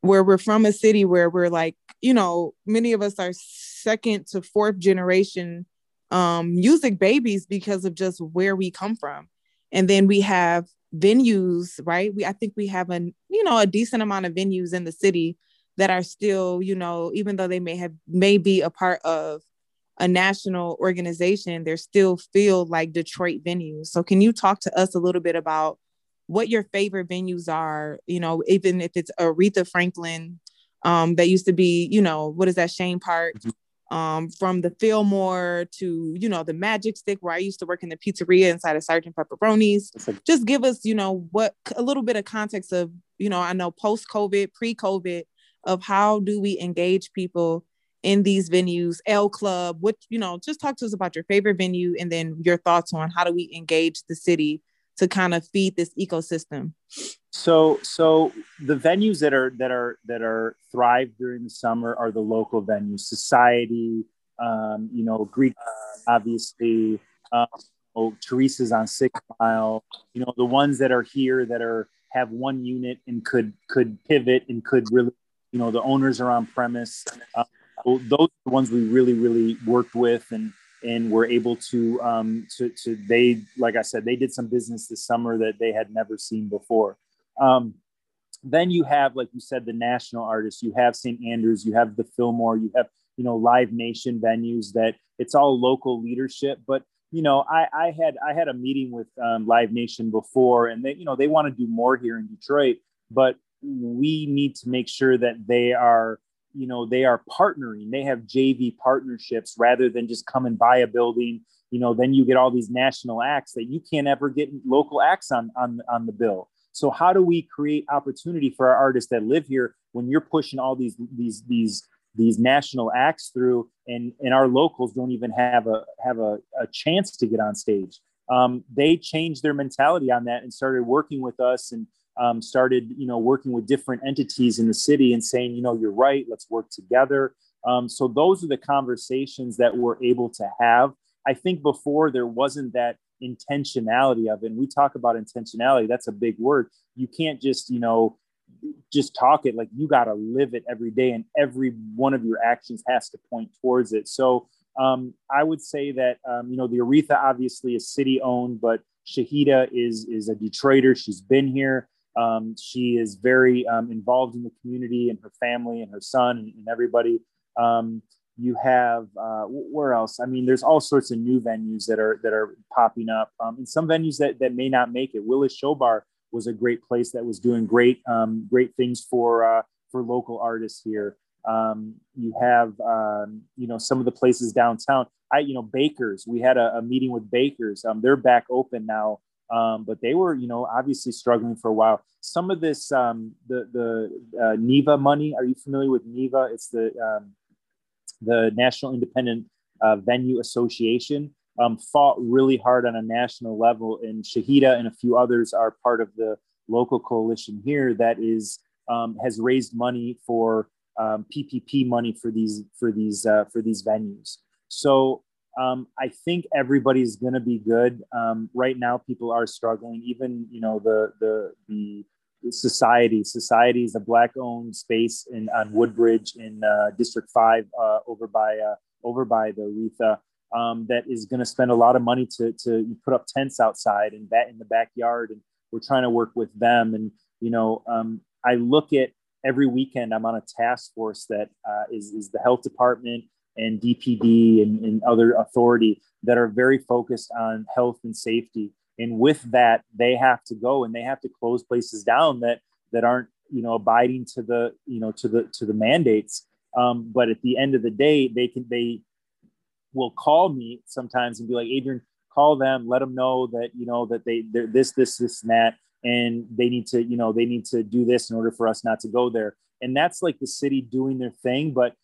where we're from a city where we're like, you know, many of us are second to fourth generation um, music babies because of just where we come from. And then we have venues, right? We I think we have a you know a decent amount of venues in the city that are still, you know, even though they may have may be a part of a national organization, there still feel like Detroit venues. So can you talk to us a little bit about what your favorite venues are? You know, even if it's Aretha Franklin, um, that used to be, you know, what is that, Chene Park? Mm-hmm. Um, from the Fillmore to, you know, the Magic Stick, where I used to work in the pizzeria inside of Sergeant Pepperoni's. Just give us, you know, what a little bit of context of, you know, I know post COVID, pre COVID, of how do we engage people in these venues, El Club, what, you know, just talk to us about your favorite venue and then your thoughts on how do we engage the city to kind of feed this ecosystem. So, so the venues that are that are that are thrive during the summer are the local venues, Society, um, you know, Greek, obviously, um, oh, Teresa's on Six Mile, you know, the ones that are here that are have one unit and could could pivot and could really, you know, the owners are on premise. Um, those are the ones we really really worked with and and were able to um, to to they like I said they did some business this summer that they had never seen before. Um, then you have like you said the national artists. You have St. Andrews. You have the Fillmore. You have you know Live Nation venues that it's all local leadership, but you know, I, I had I had a meeting with um, Live Nation before, and they you know they want to do more here in Detroit, but we need to make sure that they are you know they are partnering. They have jv partnerships rather than just come and buy a building. You know then you get all these national acts that you can't ever get local acts on on, on the bill. So how do we create opportunity for our artists that live here when you're pushing all these these these these national acts through and and our locals don't even have a have a, a chance to get on stage? Um, they changed their mentality on that and started working with us and um, started you know working with different entities in the city and saying you know you're right let's work together. Um, so those are the conversations that we're able to have. I think before there wasn't that intentionality of it and we talk about intentionality that's a big word. You can't just you know just talk it like you got to live it every day and every one of your actions has to point towards it. So um, i would say that um, you know the aretha obviously is city owned but shahida is is a detroiter. She's been here um, she is very um, involved in the community and her family and her son and, and everybody um, you have uh, where else i mean there's all sorts of new venues that are that are popping up um, and some venues that, that may not make it willis show bar was a great place that was doing great um, great things for uh, for local artists here. Um, you have you know some of the places downtown. I you know Bakers. We had a, a meeting with Bakers. They're back open now, um, but they were you know obviously struggling for a while. Some of this um, the the uh, NIVA money. Are you familiar with NIVA? It's the um, the National Independent uh, Venue Association um, fought really hard on a national level, and Shahida and a few others are part of the local coalition here that is um, has raised money for um, PPP money for these for these uh, for these venues. So um, I think everybody's going to be good. Um, right now, people are struggling. Even you know the the the society society is a black owned space in on woodbridge in uh, district 5 uh, over by uh, over by the Aretha um, that is going to spend a lot of money to to put up tents outside and that in the backyard, and we're trying to work with them. And you know, um, I look at every weekend. I'm on a task force that uh, is is the health department and DPD and, and other authority that are very focused on health and safety. And with that, they have to go and they have to close places down that that aren't you know abiding to the you know to the to the mandates. Um, but at the end of the day, they can they will call me sometimes and be like, Adrian, call them, let them know that, you know, that they, they're this, this, this, and that. And they need to, you know, they need to do this in order for us not to go there. And that's like the city doing their thing, but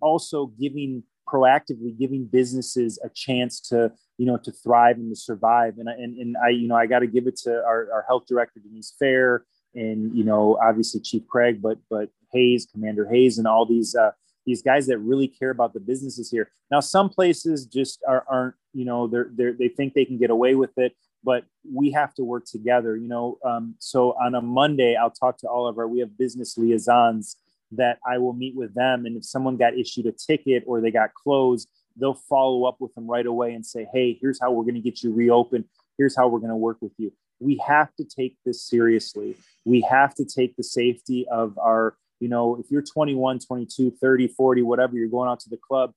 also giving proactively giving businesses a chance to, you know, to thrive and to survive. And, I, and, and I, you know, I got to give it to our, our health director, Denise Fair, and, you know, obviously Chief Craig, but, but Hayes, Commander Hayes, and all these, uh, these guys that really care about the businesses here. Now, some places just are, aren't, you know, they're, they're, they think they can get away with it, but we have to work together, you know. Um, so on a Monday, I'll talk to all of our, we have business liaisons that I will meet with them. And if someone got issued a ticket or they got closed, they'll follow up with them right away and say, hey, here's how we're going to get you reopened. Here's how we're going to work with you. We have to take this seriously. We have to take the safety of our you know if you're 21 22 30 40 whatever you're going out to the club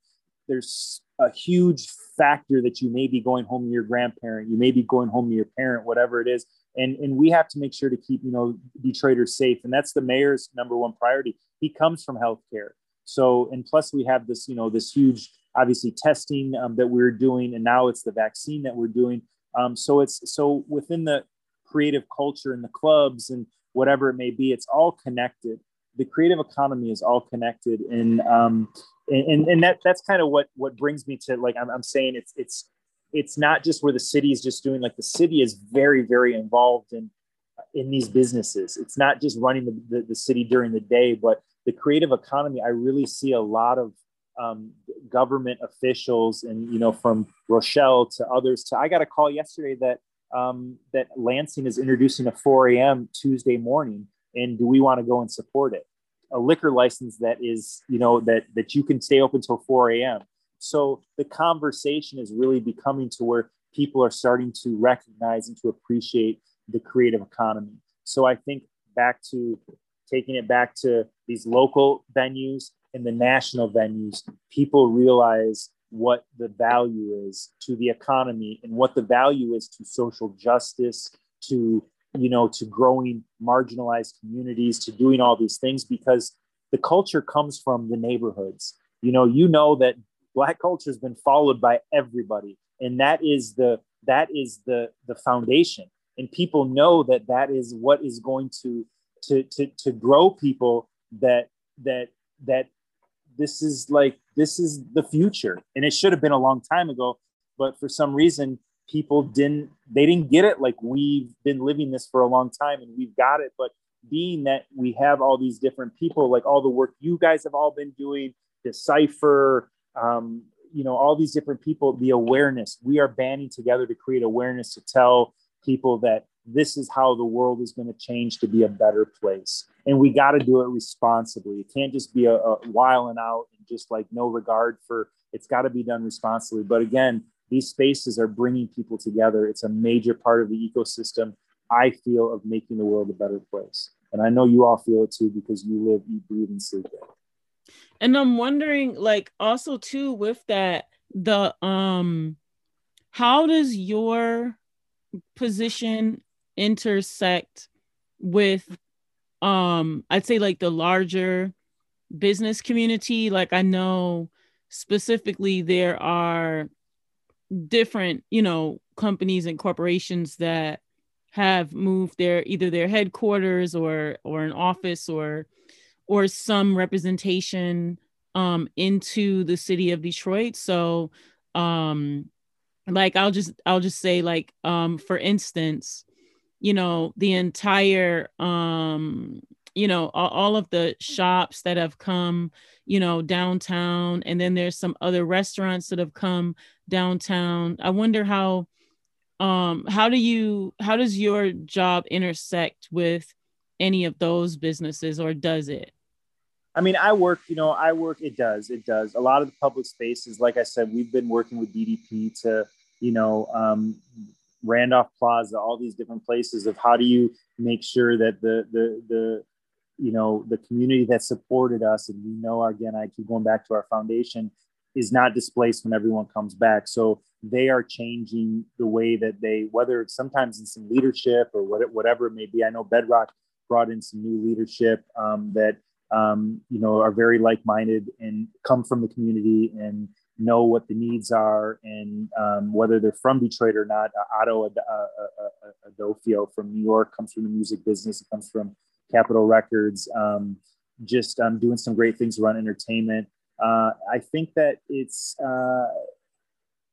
there's a huge factor that you may be going home to your grandparent you may be going home to your parent whatever it is and and we have to make sure to keep you know detroiters safe and that's the mayor's number one priority he comes from healthcare. So and plus we have this you know this huge obviously testing um, that we're doing and now it's the vaccine that we're doing. Um, so it's so within the creative culture and the clubs and whatever it may be it's all connected. The creative economy is all connected and um and and that that's kind of what what brings me to like I'm, I'm saying it's it's it's not just where the city is just doing like the city is very very involved in in these businesses. It's not just running the, the, the city during the day but the creative economy i really see a lot of um, government officials and you know from rochelle to others to i got a call yesterday that um, that lansing is introducing a 4 a.m tuesday morning and do we want to go and support it? A liquor license that is you know that that you can stay open till 4 a.m So the conversation is really becoming to where people are starting to recognize and to appreciate the creative economy. So I think back to taking it back to these local venues and the national venues, people realize what the value is to the economy and what the value is to social justice, to you know, to growing marginalized communities, to doing all these things because the culture comes from the neighborhoods. You know, you know that black culture has been followed by everybody, and that is the that is the the foundation. And people know that that is what is going to to to to grow people that that that this is like this is the future. And it should have been a long time ago but for some reason people didn't they didn't get it. Like we've been living this for a long time and we've got it. But being that we have all these different people like all the work you guys have all been doing decipher um, you know all these different people the awareness we are banding together to create awareness to tell people that this is how the world is going to change to be a better place. And we got to do it responsibly. It can't just be a, a while and out and just like no regard for it's got to be done responsibly. But again these spaces are bringing people together. It's a major part of the ecosystem i feel of making the world a better place. And i know you all feel it too because you live eat breathe and sleep it and i'm wondering like also too with that the um how does your position intersect with um i'd say like the larger business community. Like i know specifically there are different you know companies and corporations that have moved their either their headquarters or or an office or or some representation um into the city of Detroit. So um like I'll just I'll just say like um for instance you know the entire um you know all, of the shops that have come you know downtown and then there's some other restaurants that have come downtown. I wonder how um how do you how does your job intersect with any of those businesses or does it? I mean i work you know i work it does it does. A lot of the public spaces like i said we've been working with ddp to you know um, randolph plaza all these different places of how do you make sure that the the the you know the community that supported us and we know again i keep going back to our foundation is not displaced when everyone comes back. So they are changing the way that they whether it's sometimes in some leadership or what, whatever it may be. I know bedrock brought in some new leadership um, that um, you know are very like-minded and come from the community and know what the needs are and um, whether they're from detroit or not uh, otto uh, uh, uh, adofio from new york comes from the music business it comes from Capitol Records, um, just um, doing some great things around entertainment. Uh, I think that it's uh,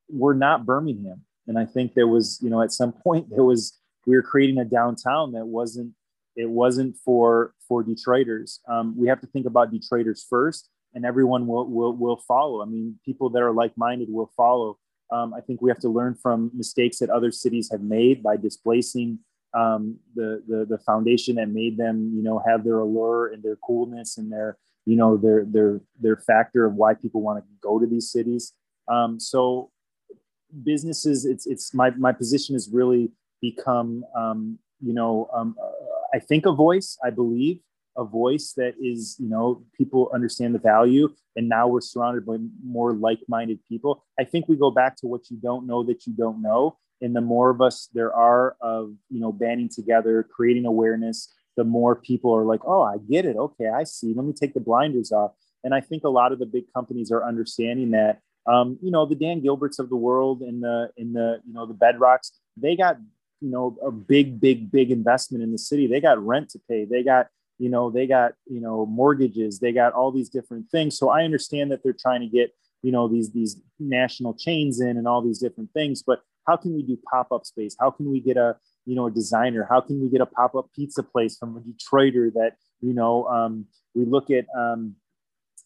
we're not Birmingham, and I think there was, you know, at some point there was we were creating a downtown that wasn't it wasn't for for Detroiters. Um, we have to think about Detroiters first, and everyone will will will follow. I mean, people that are like minded will follow. Um, I think we have to learn from mistakes that other cities have made by displacing um, the, the the foundation that made them, you know, have their allure and their coolness and their, you know, their their their factor of why people want to go to these cities. Um, so businesses, it's it's my my position has really become, um, you know, um, I think a voice. I believe a voice that is, you know, people understand the value, and now we're surrounded by more like-minded people. I think we go back to what you don't know that you don't know. And the more of us there are of you know banding together creating awareness the more people are like oh i get it. Okay i see. Let me take the blinders off. And i think a lot of the big companies are understanding that. Um, you know the dan gilberts of the world and the in the you know the bedrocks they got you know a big big big investment in the city. They got rent to pay. They got you know they got you know mortgages they got all these different things. So i understand that they're trying to get you know these these national chains in and all these different things but how can we do pop-up space? How can we get a you know a designer? How can we get a pop-up pizza place from a detroiter that you know um, we look at um,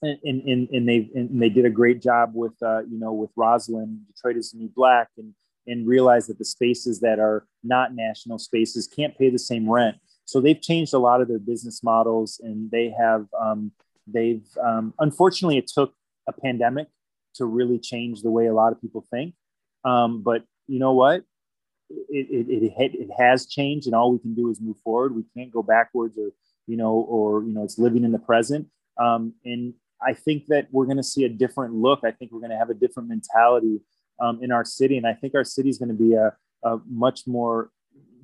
and, and, and they and they did a great job with uh, you know with Roslyn Detroit is the new black and and realize that the spaces that are not national spaces can't pay the same rent so they've changed a lot of their business models and they have um, they've um, unfortunately it took a pandemic to really change the way a lot of people think. Um, but you know what? It, it, it, it has changed, and all we can do is move forward. We can't go backwards, or you know, or you know, it's living in the present. Um, and I think that we're going to see a different look. I think we're going to have a different mentality um, in our city, and I think our city is going to be a, a much more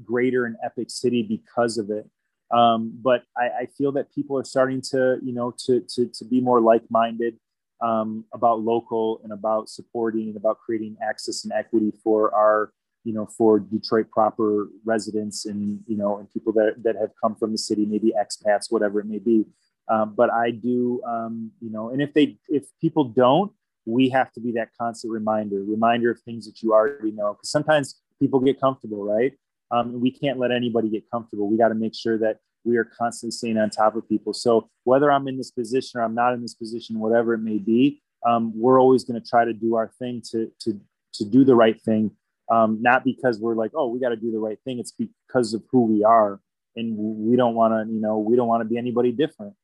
greater and epic city because of it. Um, but I, I, feel that people are starting to, you know, to to, to be more like-minded um, about local and about supporting and about creating access and equity for our, you know, for Detroit proper residents and you know and people that that have come from the city, maybe expats, whatever it may be. Um, but I do, um, you know, and if they if people don't, we have to be that constant reminder, reminder of things that you already know. Because sometimes people get comfortable, right? Um, we can't let anybody get comfortable. We got to make sure that we are constantly staying on top of people. So whether I'm in this position or I'm not in this position, whatever it may be, um, we're always going to try to do our thing to to to do the right thing. Um, not because we're like, oh, we got to do the right thing. It's because of who we are, and we don't want to, you know, we don't want to be anybody different.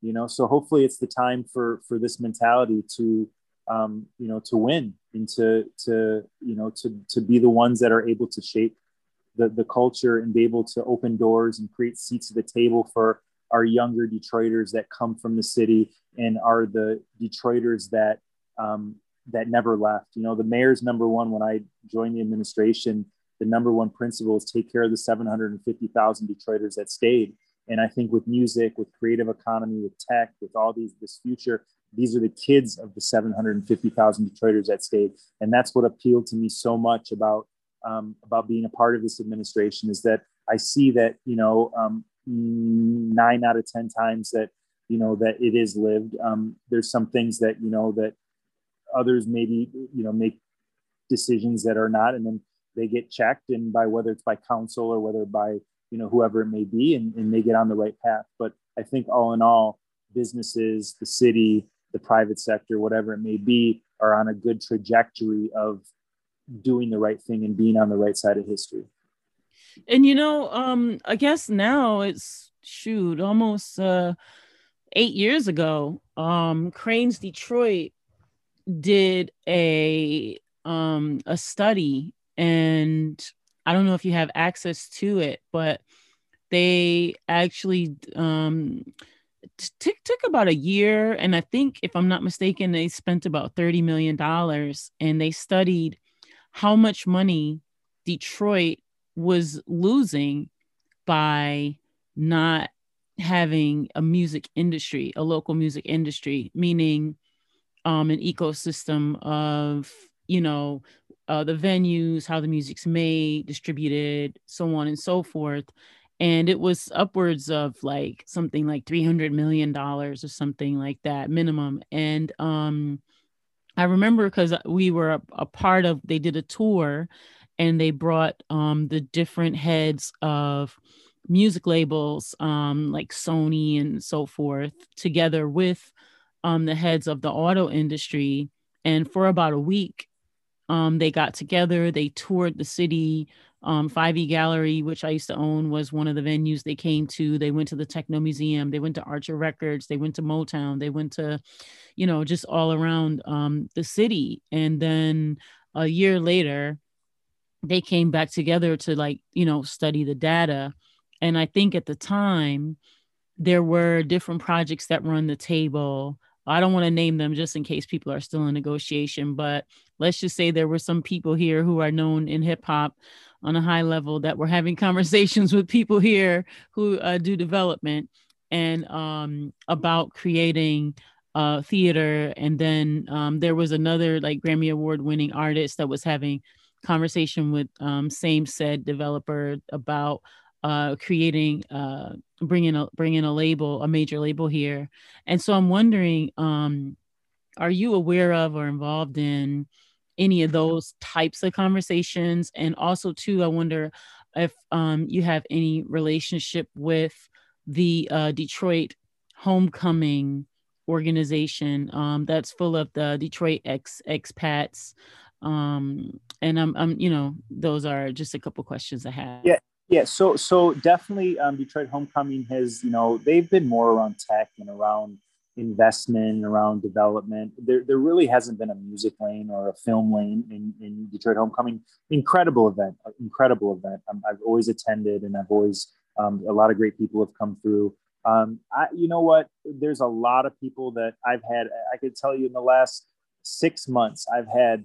You know, so hopefully it's the time for for this mentality to, um, you know, to win and to to you know to to be the ones that are able to shape the, the culture and be able to open doors and create seats at the table for our younger Detroiters that come from the city and are the Detroiters that um, that never left. You know, the mayor's number one when I joined the administration, the number one principle is take care of the 750,000 Detroiters that stayed. And I think with music, with creative economy, with tech, with all these this future, these are the kids of the 750,000 Detroiters that stayed. And that's what appealed to me so much about um, about being a part of this administration is that I see that you know um, nine out of ten times that you know that it is lived. Um, there's some things that you know that others maybe you know make decisions that are not, and then they get checked, and by whether it's by council or whether by you know whoever it may be, and, and they get on the right path. But I think all in all, businesses, the city, the private sector, whatever it may be, are on a good trajectory of doing the right thing and being on the right side of history. And you know, um, I guess now it's shoot almost uh eight years ago, um, Crain's Detroit did a um a study and I don't know if you have access to it, but they actually um t- took about a year and i think if i'm not mistaken they spent about 30 million dollars and they studied how much money Detroit was losing by not having a music industry, a local music industry, meaning um, an ecosystem of, you know, uh, the venues, how the music's made, distributed, so on and so forth. And it was upwards of like something like $300 million or something like that minimum. And um, I remember because we were a, a, part of, they did a tour and they brought um, the different heads of music labels um, like Sony and so forth together with um, the heads of the auto industry. And for about a week, um, they got together, they toured the city, um, 5e Gallery, which I used to own, was one of the venues they came to. They went to the Techno Museum, they went to Archer Records, they went to Motown, they went to, you know, just all around um, the city. And then a year later, they came back together to like, you know, study the data. And I think at the time, there were different projects that on the table. I don't want to name them just in case people are still in negotiation, but let's just say there were some people here who are known in hip hop on a high level that we're having conversations with people here who uh, do development and um, about creating uh, theater. And then um, there was another like Grammy Award winning artist that was having conversation with um, same said developer about uh, creating uh, bringing a bringing a label a major label here and so i'm wondering um, are you aware of or involved in any of those types of conversations and also too i wonder if um, you have any relationship with the uh, detroit homecoming organization um, that's full of the detroit ex expats um, and I'm, I'm you know those are just a couple questions i have. Yeah yeah so so definitely um, detroit homecoming has you know they've been more around tech and around investment, around development. There, there really hasn't been a music lane or a film lane in, in Detroit Homecoming. Incredible event, incredible event. Um, I've always attended, and I've always um, a lot of great people have come through. Um, I, you know what? There's a lot of people that I've had. I could tell you in the last six months, I've had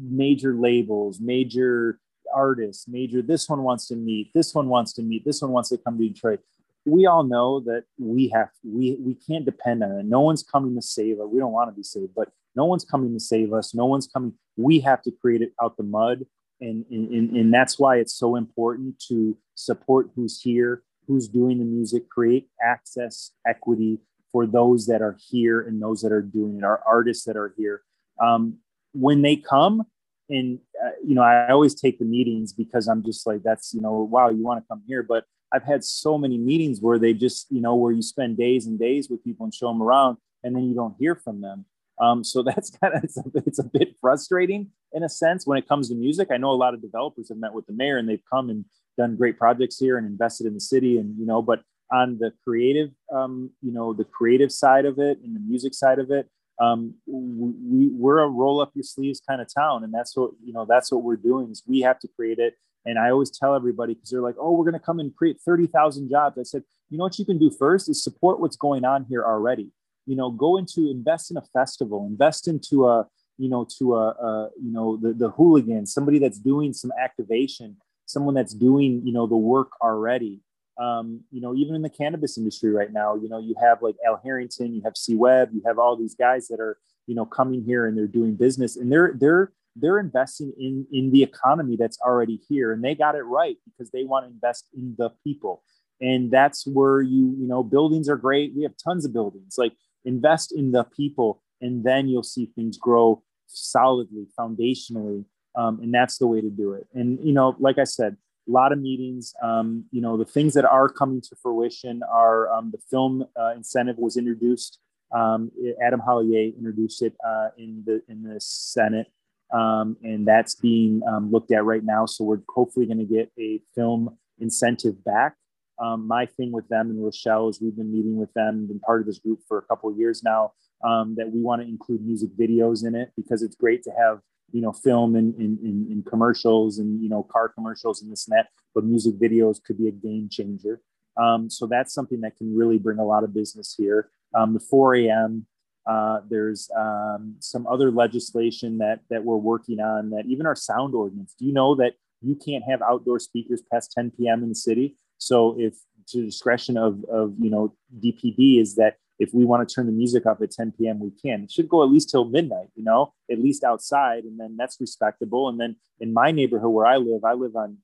major labels, major artists, major. This one wants to meet. This one wants to meet. This one wants to come to Detroit. We all know that we have we we can't depend on it. No one's coming to save us. We don't want to be saved, but no one's coming to save us. No one's coming. We have to create it out the mud, and and and that's why it's so important to support who's here, who's doing the music, create access, equity for those that are here and those that are doing it. Our artists that are here. Um, when they come, and uh, you know i always take the meetings because i'm just like that's you know wow you want to come here but i've had so many meetings where they just you know where you spend days and days with people and show them around and then you don't hear from them. Um, so that's kind of it's a, it's a bit frustrating in a sense when it comes to music. I know a lot of developers have met with the mayor and they've come and done great projects here and invested in the city and you know but on the creative um, you know the creative side of it and the music side of it um, we, we're a roll up your sleeves kind of town and that's what you know that's what we're doing is we have to create it and i always tell everybody because they're like oh we're going to come and create 30000 jobs. I said you know what you can do first is support what's going on here already. You know go into invest in a festival invest into a you know to a, a you know the, the hooligan somebody that's doing some activation someone that's doing you know the work already. Um, you know, even in the cannabis industry right now, you know, you have like Al Harrington, you have C Webb, you have all these guys that are, you know, coming here and they're doing business. And they're they're they're investing in in the economy that's already here and they got it right because they want to invest in the people and that's where you you know buildings are great we have tons of buildings like invest in the people and then you'll see things grow solidly foundationally um, and that's the way to do it and you know like i said a lot of meetings. Um, you know, the things that are coming to fruition are um, the film uh, incentive was introduced. Um, Adam Hollier introduced it uh, in the in the Senate, um, and that's being um, looked at right now. So we're hopefully going to get a film incentive back. Um, my thing with them and Rochelle is we've been meeting with them, been part of this group for a couple of years now. that we want to include music videos in it because it's great to have you know film and in, in, in, commercials and you know car commercials and this and that but music videos could be a game changer um, so that's something that can really bring a lot of business here um, the 4 a.m uh, there's um, some other legislation that that we're working on that even our sound ordinance do you know that you can't have outdoor speakers past 10 p.m in the city so if to discretion of, of you know dpd is that if we want to turn the music off at 10 p.m., we can. It should go at least till midnight, you know, at least outside, and then that's respectable. And then in my neighborhood where I live, I live on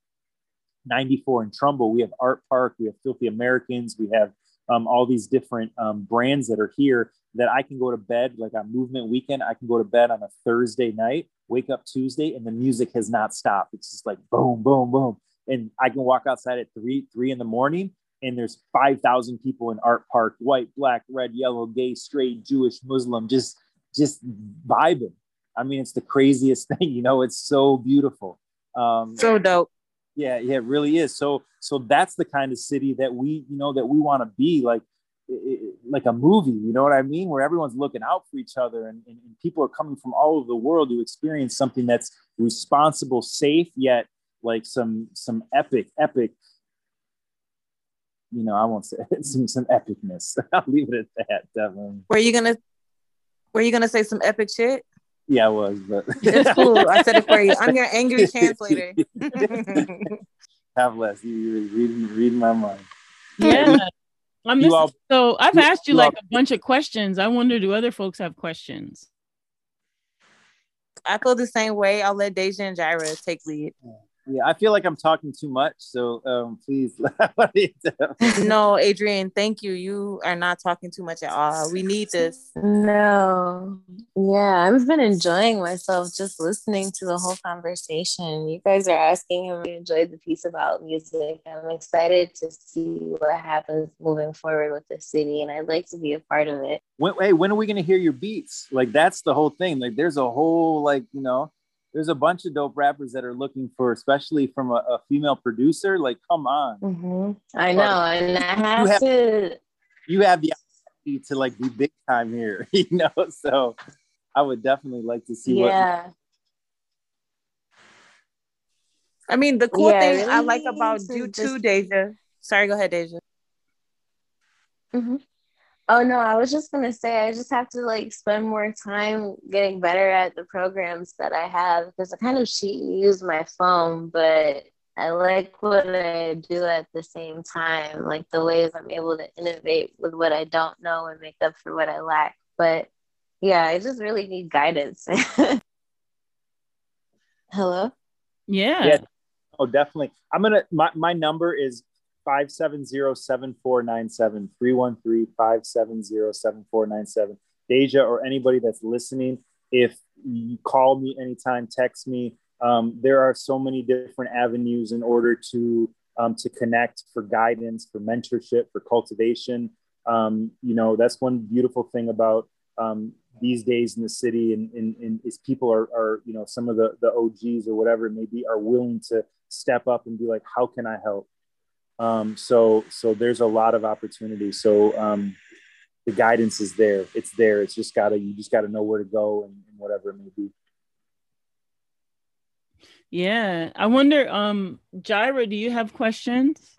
94 in Trumbull. We have Art Park, we have Filthy Americans, we have um, all these different um, brands that are here that I can go to bed like on movement weekend. I can go to bed on a Thursday night, wake up Tuesday, and the music has not stopped. It's just like boom, boom, boom. And I can walk outside at three, three in the morning and there's 5,000 people in Art Park, white, black, red, yellow, gay, straight, Jewish, Muslim, just just vibing. I mean, it's the craziest thing, you know, it's so beautiful. Um, so dope. Yeah, yeah, it really is. So so that's the kind of city that we, you know, that we want to be like like a movie, you know what I mean? Where everyone's looking out for each other and, and, and people are coming from all over the world to experience something that's responsible, safe, yet like some some epic, epic you know, I won't say some some epicness. I'll leave it at that. Definitely. Were you gonna Were you gonna say some epic shit? Yeah, I was, but it's cool. I said it for you. I'm your angry translator. Have less. you. Reading reading my mind. Yeah. I'm all, so I've asked you, you like all, a bunch of questions. I wonder, do other folks have questions? I feel the same way. I'll let Deja and Jaira take lead. Yeah, I feel like I'm talking too much, so um, please. no, Adrian, thank you. You are not talking too much at all. We need this. No, yeah, I've been enjoying myself just listening to the whole conversation. You guys are asking if we enjoyed the piece about music. I'm excited to see what happens moving forward with the city, and I'd like to be a part of it. When, hey, when are we going to hear your beats? Like that's the whole thing. Like there's a whole like you know there's a bunch of dope rappers that are looking for, especially from a, a female producer. Like, come on. Mm-hmm. I know, and I have, you have to. You have the opportunity to like be big time here, you know. So I would definitely like to see what Yeah. I mean, the cool Yeah, thing really I like about you too, just- Deja. Sorry, go ahead, Deja. hmm Oh no, I was just gonna say I just have to like spend more time getting better at the programs that I have because I kind of cheat and use my phone, but I like what I do at the same time, like the ways I'm able to innovate with what I don't know and make up for what I lack. But yeah, I just really need guidance. Hello? Yeah. Yeah. Oh, definitely. I'm gonna my, my number is 570-7497 313-570-7497 deja or anybody that's listening if you call me anytime text me um, there are so many different avenues in order to um, to connect for guidance for mentorship for cultivation. Um, you know that's one beautiful thing about um, these days in the city and, and, and is people are, are you know some of the the og's or whatever maybe are willing to step up and be like how can i help um, so so there's a lot of opportunity so um, the guidance is there it's there it's just gotta you just gotta know where to go and, and whatever it may be Yeah. I wonder, um, Jaira, do you have questions?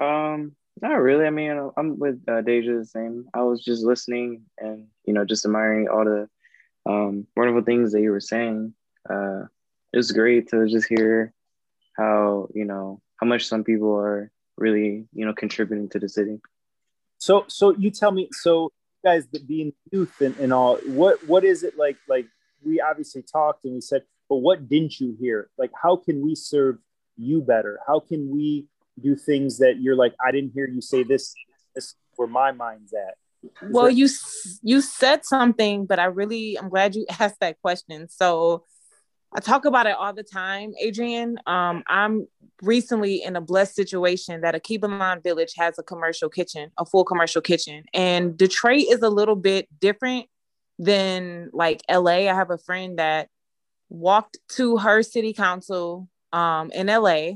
Um, not really. I mean, I'm with uh, Deja the same. I was just listening and you know just admiring all the um, wonderful things that you were saying. Uh, it was great to just hear how you know how much some people are really you know contributing to the city. so so you tell me so guys that being youth and, and all what what is it like like we obviously talked and we said but what didn't you hear like how can we serve you better how can we do things that you're like i didn't hear you say this this is where my mind's at Is Well, there- you you said something, but I really I'm glad you asked that question. So I talk about it all the time, Adrian. Um, I'm recently in a blessed situation that a Kibalon Village has a commercial kitchen, a full commercial kitchen, and Detroit is a little bit different than like LA. I have a friend that walked to her city council um, in LA,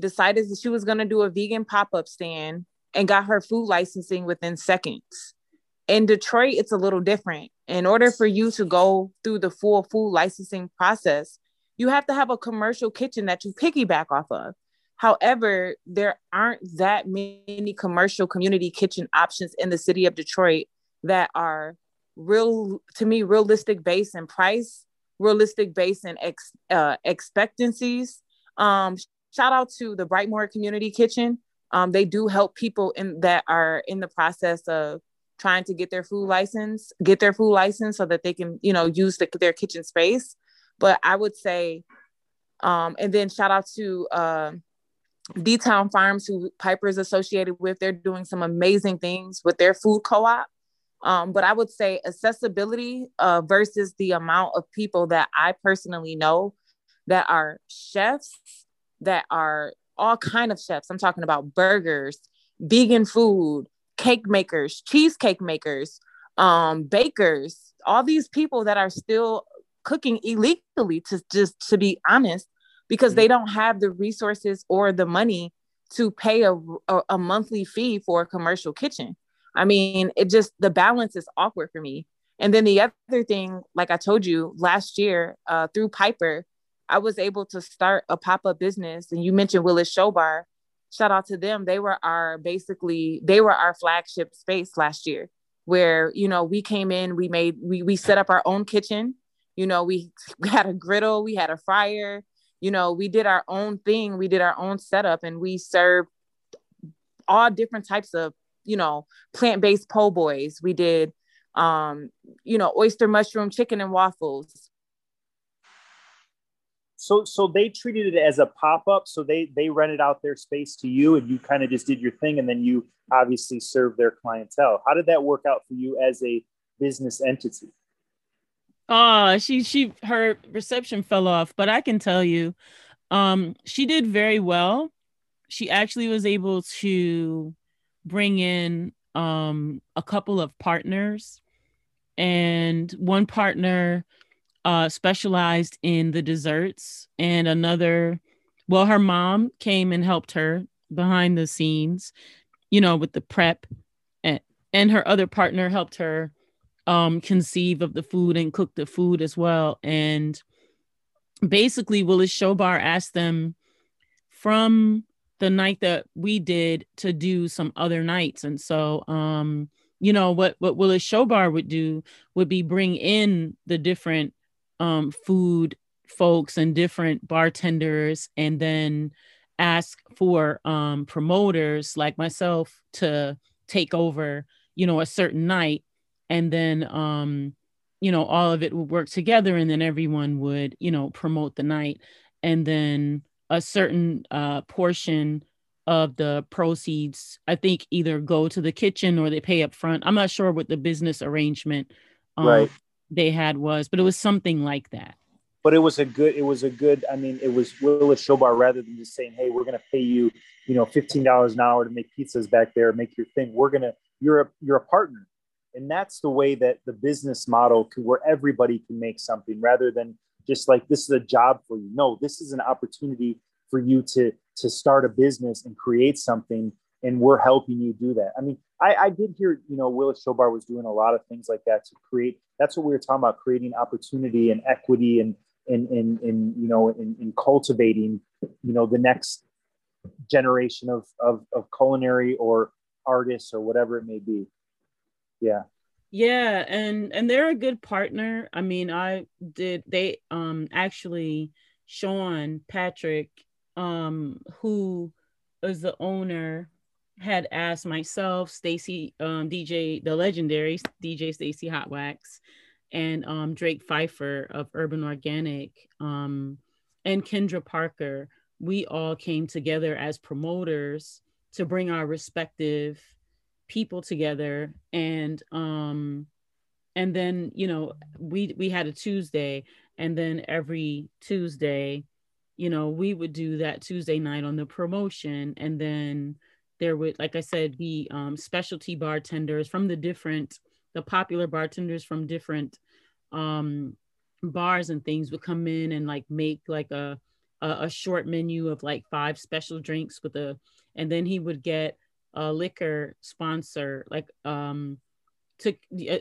decided that she was going to do a vegan pop up stand, and got her food licensing within seconds. In Detroit, it's a little different. In order for you to go through the full food licensing process, you have to have a commercial kitchen that you piggyback off of. However, there aren't that many commercial community kitchen options in the city of Detroit that are real, to me, realistic base in price, realistic base in ex, uh, expectancies. Um, shout out to the Brightmoor Community Kitchen. Um, they do help people in that are in the process of trying to get their food license, get their food license so that they can, you know, use the, their kitchen space. But I would say, um, and then shout out to uh, D Town Farms, who Piper is associated with. They're doing some amazing things with their food co-op. Um, but I would say accessibility uh, versus the amount of people that I personally know that are chefs, that are all kind of chefs. I'm talking about burgers, vegan food, cake makers, cheesecake makers, um, bakers, all these people that are still cooking illegally to just to be honest, because they don't have the resources or the money to pay a, a, a monthly fee for a commercial kitchen. I mean, it just the balance is awkward for me. And then the other thing, like I told you last year, uh, through Piper, I was able to start a pop-up business. And you mentioned Willis Show Bar. Shout out to them. They were our basically, they were our flagship space last year, where you know, we came in, we made we we set up our own kitchen. You know, we, had a griddle, we had a fryer, you know, we did our own thing, we did our own setup, and we served all different types of you know plant-based po' boys we did um you know oyster mushroom chicken and waffles so so they treated it as a pop-up. So they they rented out their space to you and you kind of just did your thing and then you obviously served their clientele. How did that work out for you as a business entity? Oh, she she her reception fell off, but I can tell you, um, she did very well. She actually was able to bring in um a couple of partners, and one partner uh specialized in the desserts, and another, well, her mom came and helped her behind the scenes, you know, with the prep and and her other partner helped her um, conceive of the food and cook the food as well. And basically, Willis Showbar asked them from the night that we did to do some other nights. And so, um, you know, what what Willis Showbar would do would be bring in the different um, food folks and different bartenders, and then ask for um, promoters like myself to take over, you know, a certain night, and then um, you know all of it would work together, and then everyone would, you know, promote the night, and then a certain uh, portion of the proceeds, I think, either go to the kitchen or they pay up front. I'm not sure what the business arrangement um, Right. They had was, but it was something like that. but it was a good it was a good i mean it was willis showbar rather than just saying hey we're going to pay you you know $15 an hour to make pizzas back there make your thing. We're going to you're a you're a partner. And that's the way that the business model could where everybody can make something rather than just like this is a job for you. No this is an opportunity for you to to start a business and create something and we're helping you do that. I mean i i did hear you know willis showbar was doing a lot of things like that to create that's what we were talking about creating opportunity and equity and in in, in you know in, in cultivating you know the next generation of, of of culinary or artists or whatever it may be. Yeah. Yeah, and and they're a good partner. I mean, I did they um actually Sean Patrick um who is the owner had asked myself, Stacy um DJ the legendary DJ Stacy Hot Wax and um Drake Pfeiffer of Urban Organic um and Kendra Parker. We all came together as promoters to bring our respective people together and um and then you know we we had a tuesday and then every tuesday you know we would do that tuesday night on the promotion and then there would like i said be um, specialty bartenders from the different the popular bartenders from different um bars and things would come in and like make like a a, a short menu of like five special drinks with a and then he would get a liquor sponsor like um to uh,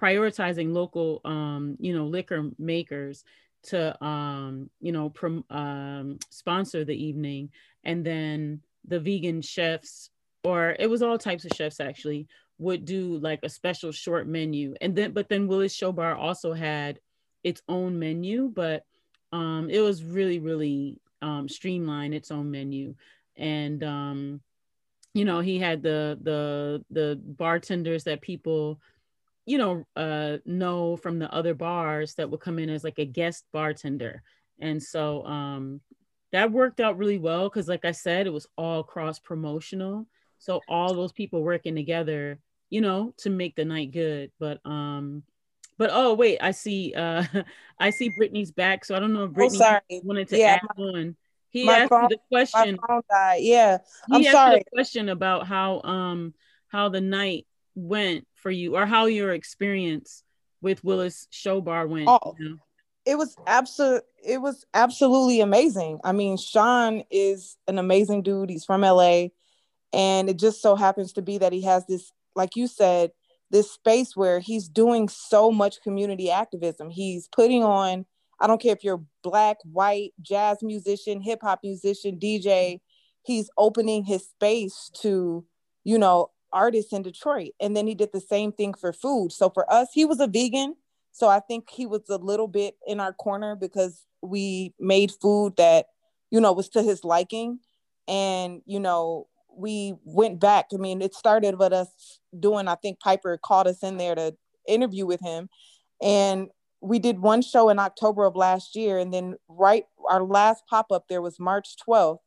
prioritizing local um you know liquor makers to um you know prom- um sponsor the evening. And then the vegan chefs or it was all types of chefs actually would do like a special short menu. And then but then willis show bar also had its own menu but um it was really really um streamlined its own menu. And um you know he had the the the bartenders that people you know uh know from the other bars that would come in as like a guest bartender. And so um that worked out really well because like i said it was all cross promotional so all those people working together you know to make the night good but um but oh wait i see uh i see brittany's back so i don't know if Oh, brittany sorry. wanted to Yeah, add on he my asked phone- the My question phone died. Yeah. he I'm asked sorry. question about how um how the night went for you or how your experience with Willis Showbar went. Oh. you know? It was absolute it was absolutely amazing. I mean, Sean is an amazing dude. He's from LA. And it just so happens to be that he has this, like you said, this space where he's doing so much community activism. He's putting on, I don't care if you're black, white, jazz musician, hip hop musician, DJ, he's opening his space to, you know, artists in Detroit. And then he did the same thing for food. So for us, he was a vegan. So I think he was a little bit in our corner because we made food that, you know, was to his liking. And, you know, we went back. I mean, it started with us doing, I think Piper called us in there to interview with him. And we did one show in October of last year. And then right our last pop-up there was March 12th.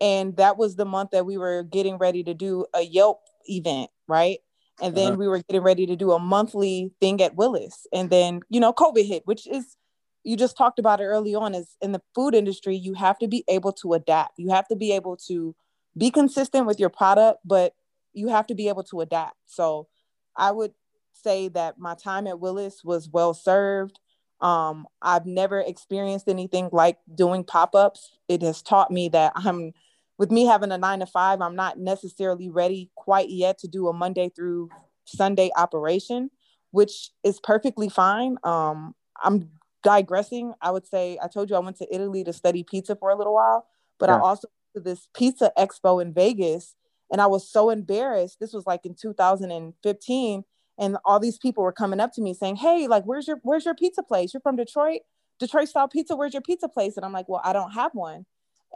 And that was the month that we were getting ready to do a Yelp event, right? And then Uh-huh. we were getting ready to do a monthly thing at Willis. And then, you know, COVID hit, which is you just talked about it early on is in the food industry, you have to be able to adapt. You have to be able to be consistent with your product, but you have to be able to adapt. So I would say that my time at Willis was well served. Um, I've never experienced anything like doing pop-ups. It has taught me that I'm with me having a nine to five, I'm not necessarily ready quite yet to do a Monday through Sunday operation, which is perfectly fine. Um, I'm digressing. I would say I told you I went to Italy to study pizza for a little while, but I also went to this pizza expo in Vegas, and I was so embarrassed. This was like in 2015, and all these people were coming up to me saying, "Hey, like, where's your where's your pizza place? You're from Detroit, Detroit style pizza. Where's your pizza place?" And I'm like, "Well, I don't have one."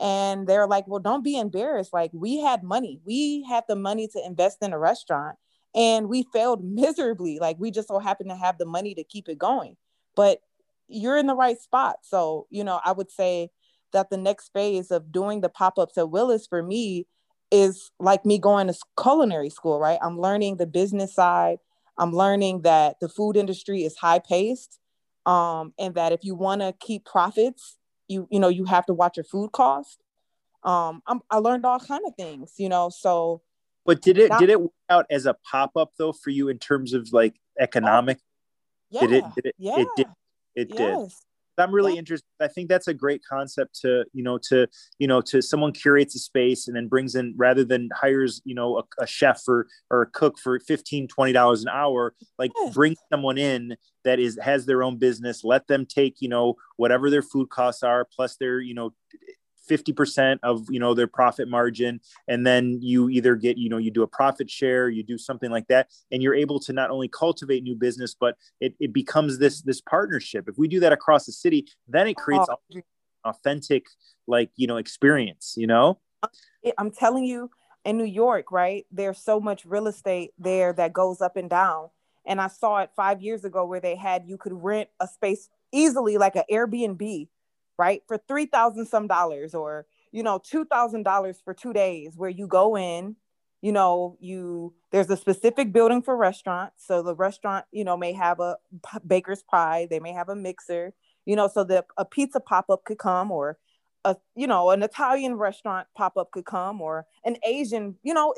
And they're like, "Well, don't be embarrassed. Like, we had money. We had the money to invest in a restaurant." And we failed miserably. Like we just so happened to have the money to keep it going. But you're in the right spot. So, you know, I would say that the next phase of doing the pop-ups at Willis for me is like me going to culinary school, right? I'm learning the business side. I'm learning that the food industry is high paced. Um, and that if you want to keep profits, you you know, you have to watch your food cost. Um, I'm, I learned all kind of things, you know. So But did it Not- did it work out as a pop up though for you in terms of like economic? yeah, Did it? Did it? yeah, It did. It did. I'm really Yeah. interested. I think that's a great concept to, you know, to, you know, to someone curates a space and then brings in rather than hires, you know, a, a chef or, or a cook for 15, 20 dollars an hour, like Yes. bring someone in that is, has their own business, let them take, you know, whatever their food costs are, plus their, you know, 50% of, you know, their profit margin. And then you either get, you know, you do a profit share, you do something like that. And you're able to not only cultivate new business, but it, it becomes this, this partnership. If we do that across the city, then it creates Oh, authentic like you know experience you know I'm telling you, in New York, right? There's so much real estate there that goes up and down. And I saw it five years ago where they had you could rent a space easily, like an Airbnb, right, for three thousand some dollars, or you know, two thousand dollars for two days, where you go in. You know, you there's a specific building for restaurants. So the restaurant, you know, may have a baker's pie, they may have a mixer, you know, so that a pizza pop-up could come or a you know an Italian restaurant pop up could come or an Asian. You know,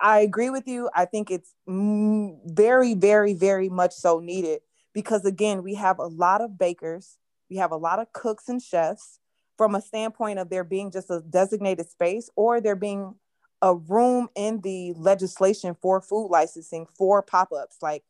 I agree with you. I think it's very, very, very much so needed because again, we have a lot of bakers, we have a lot of cooks and chefs. From a standpoint of there being just a designated space or there being a room in the legislation for food licensing for pop-ups like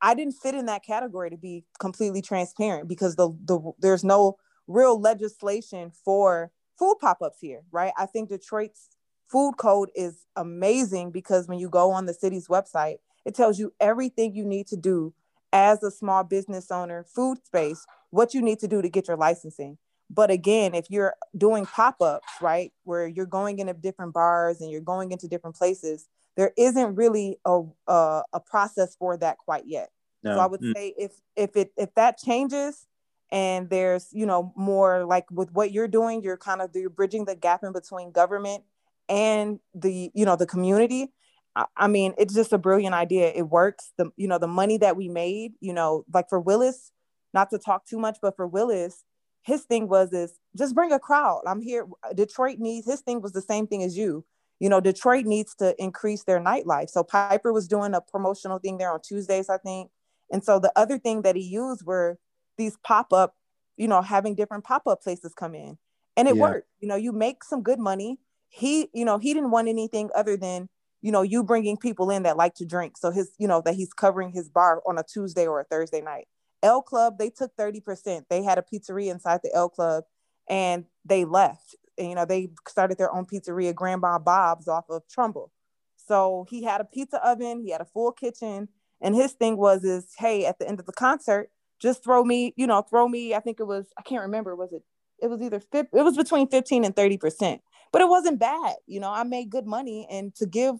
I didn't fit in that category to be completely transparent because the the there's no real legislation for food pop-ups here, right? I think Detroit's food code is amazing because when you go on the city's website, it tells you everything you need to do as a small business owner, food space, what you need to do to get your licensing. But again, if you're doing pop-ups, right, where you're going into different bars and you're going into different places, there isn't really a a, a process for that quite yet. no So I would Mm. say if if it if that changes and there's you know more like with what you're doing, you're kind of you're bridging the gap in between government and the you know the community. I, I mean, it's just a brilliant idea. It works. The you know the money that we made, you know, like for Willis, not to talk too much, but for Willis, his thing was is just bring a crowd. I'm here. Detroit needs his thing was the same thing as you. You know, Detroit needs to increase their nightlife. So Piper was doing a promotional thing there on Tuesdays, I think. And so the other thing that he used were these pop up, you know, having different pop up places come in. And it Yeah. worked. You know, you make some good money. He, you know, he didn't want anything other than, you know, you bringing people in that like to drink. So his, you know, that he's covering his bar on a Tuesday or a Thursday night. El Club, they took 30%. They had a pizzeria inside the El Club and they left. And, you know, they started their own pizzeria, Grandma Bob's off of Trumbull. So he had a pizza oven, he had a full kitchen, and his thing was is, hey, at the end of the concert, just throw me, you know, throw me. I think it was, I can't remember, was it? It was either it was between 15 and 30 percent, but it wasn't bad. You know, I made good money, and to give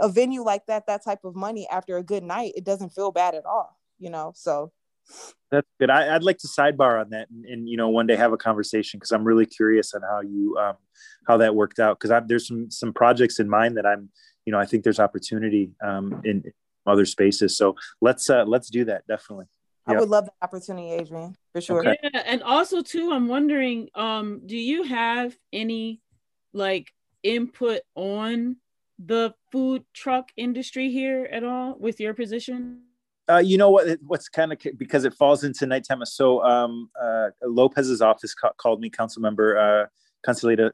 a venue like that that type of money after a good night, it doesn't feel bad at all. You know, so that's good I, i'd like to sidebar on that and, and you know one day have a conversation because i'm really curious on how you um how that worked out because I there's some some projects in mind that i'm you know i think there's opportunity um in other spaces so let's uh let's do that definitely I Yeah. would love that opportunity, Adrian, for sure. Okay. Yeah, and also too, I'm wondering, um, do you have any like input on the food truck industry here at all with your position? Uh, you know what? What's kind of because it falls into nighttime. So um, uh, Lopez's office ca- called me, council member uh,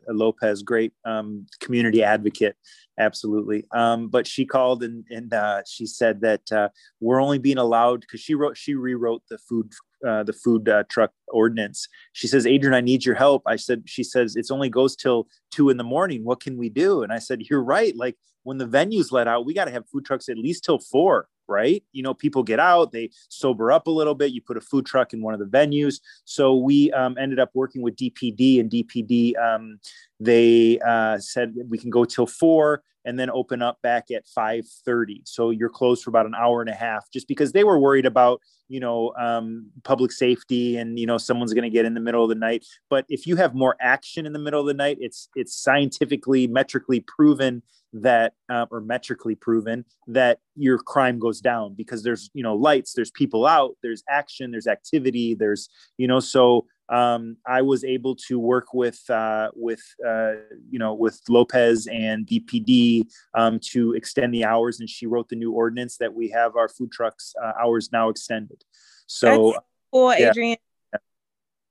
Lopez, great um, community advocate, absolutely. Um, but she called and and uh, she said that uh, we're only being allowed because she wrote she rewrote the food uh, the food uh, truck ordinance. She says, Adrian, I need your help. I said, she says, it's only goes till two in the morning. What can we do? And I said, you're right. Like when the venues let out, we got to have food trucks at least till four, right? You know, people get out, they sober up a little bit. You put a food truck in one of the venues. So we um, ended up working with DPD, and DPD um, they uh, said we can go till four and then open up back at 5.30 so you're closed for about an hour and a half just because they were worried about you know um, public safety and you know someone's going to get in the middle of the night but if you have more action in the middle of the night it's it's scientifically metrically proven that uh, or metrically proven that your crime goes down because there's you know lights there's people out there's action there's activity there's you know so um, I was able to work with uh, with uh, you know with Lopez and DPD um, to extend the hours, and she wrote the new ordinance that we have our food trucks uh, hours now extended. So, That's cool, yeah. Adrian.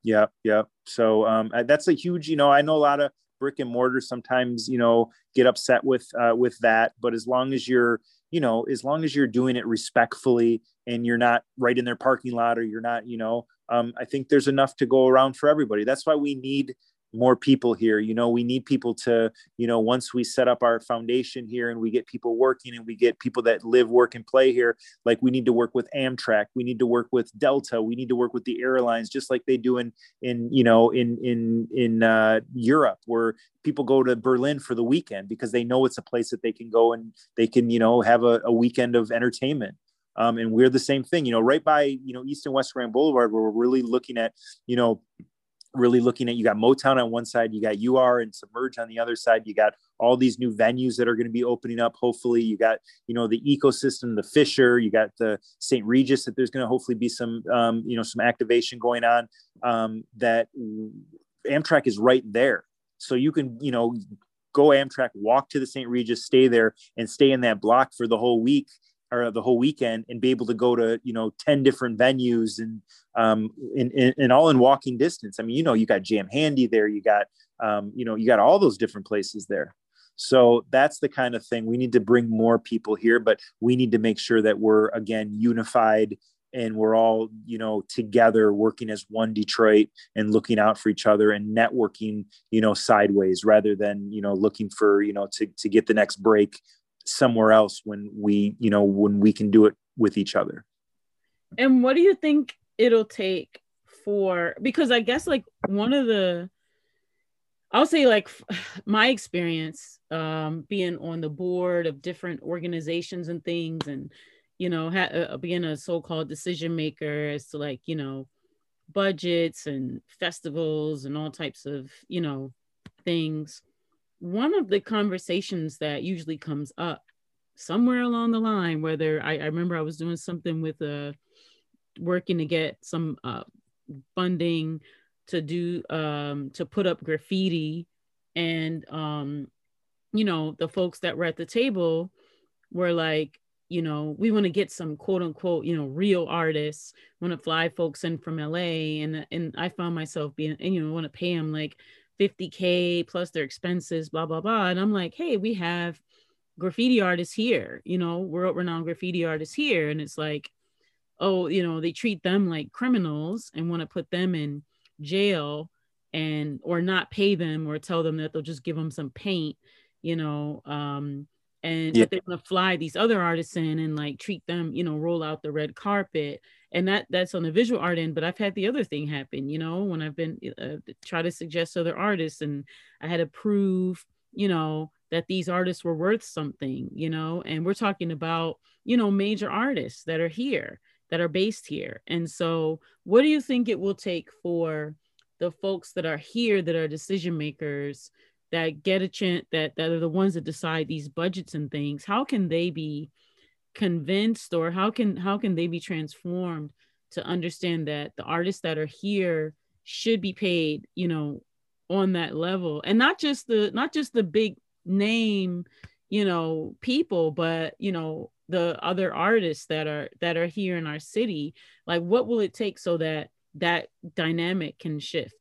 yeah, yeah. So um, that's a huge. You know, I know a lot of brick and mortar sometimes you know get upset with uh, with that, but as long as you're you know as long as you're doing it respectfully and you're not right in their parking lot or you're not you know um, I think there's enough to go around for everybody. That's why we need more people here. You know, we need people to, you know, once we set up our foundation here and we get people working and we get people that live, work, and play here, like we need to work with Amtrak, we need to work with Delta, we need to work with the airlines, just like they do in, in you know, in in in uh, Europe, where people go to Berlin for the weekend because they know it's a place that they can go and they can, you know, have a, a weekend of entertainment. Um, and we're the same thing, you know, right by, you know, East and West Grand Boulevard, where we're really looking at, you know, really looking at you got Motown on one side, you got UR and Submerge on the other side. You got all these new venues that are going to be opening up. Hopefully, you got you know the ecosystem, the Fisher, you got the St. Regis that there's going to hopefully be some um, you know some activation going on. Um, that Amtrak is right there, so you can you know go Amtrak, walk to the St. Regis, stay there, and stay in that block for the whole week or the whole weekend and be able to go to you know 10 different venues and um in, in, in all in walking distance. I mean you know you got jam handy there you got um you know you got all those different places there. So that's the kind of thing we need to bring more people here but we need to make sure that we're again unified and we're all you know together working as one detroit and looking out for each other and networking you know sideways rather than you know looking for you know to, to get the next break somewhere else when we you know when we can do it with each other. And what do you think it'll take for because i guess like one of the i'll say like my experience um being on the board of different organizations and things and you know ha- uh, being a so-called decision maker as to like you know budgets and festivals and all types of you know things one of the conversations that usually comes up somewhere along the line, whether I, I remember I was doing something with a uh, working to get some uh, funding to do um, to put up graffiti, and um, you know the folks that were at the table were like, you know, we want to get some quote unquote, you know, real artists, want to fly folks in from LA, and and I found myself being, and you know, want to pay them like 50K plus their expenses, blah, blah, blah. And I'm like, hey, we have graffiti artists here, you know, world renowned graffiti artists here. And it's like, oh, you know, they treat them like criminals and want to put them in jail and or not pay them or tell them that they'll just give them some paint, you know. Um, and yeah. they want to fly these other artists in and like treat them, you know, roll out the red carpet and that that's on the visual art end but i've had the other thing happen you know when i've been uh, try to suggest other artists and i had to prove you know that these artists were worth something you know and we're talking about you know major artists that are here that are based here. And so what do you think it will take for the folks that are here that are decision makers that get a chance that that are the ones that decide these budgets and things how can they be convinced or how can how can they be transformed to understand that the artists that are here should be paid you know on that level? And not just the not just the big name you know people but you know the other artists that are that are here in our city. Like what will it take so that that dynamic can shift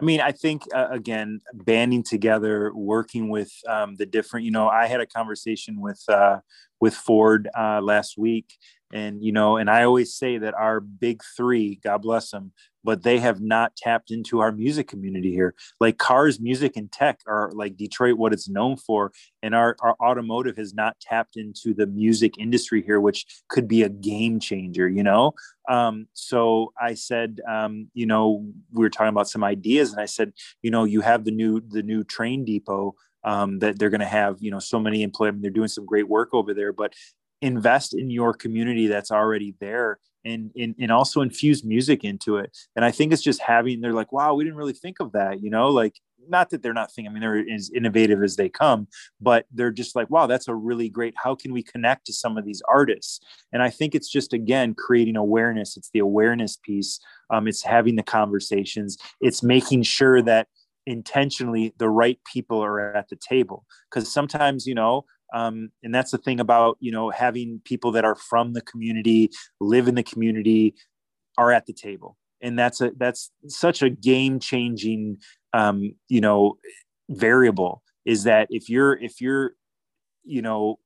I mean, I think uh, again, banding together, working with um, the different. You know, I had a conversation with uh, with Ford uh, last week, and you know, and I always say that our big three, God bless them, but they have not tapped into our music community here. Like cars, music, and tech are like Detroit, what it's known for. And our, our automotive has not tapped into the music industry here, which could be a game changer, you know? Um, so I said, um, you know, we were talking about some ideas and I said, you know, you have the new, the new train depot um, that they're going to have, you know, so many employees. They're doing some great work over there, but invest in your community that's already there and, and and also infuse music into it. And I think it's just having they're like, wow, we didn't really think of that, you know, like not that they're not thinking, I mean, they're as innovative as they come, but they're just like, wow, that's a really great. How can we connect to some of these artists? And I think it's just again creating awareness. It's the awareness piece. Um, it's having the conversations. It's making sure that intentionally the right people are at the table because sometimes you know um, and that's the thing about you know having people that are from the community live in the community are at the table. And that's a that's such a game changing um, you know variable is that if you're if you're you know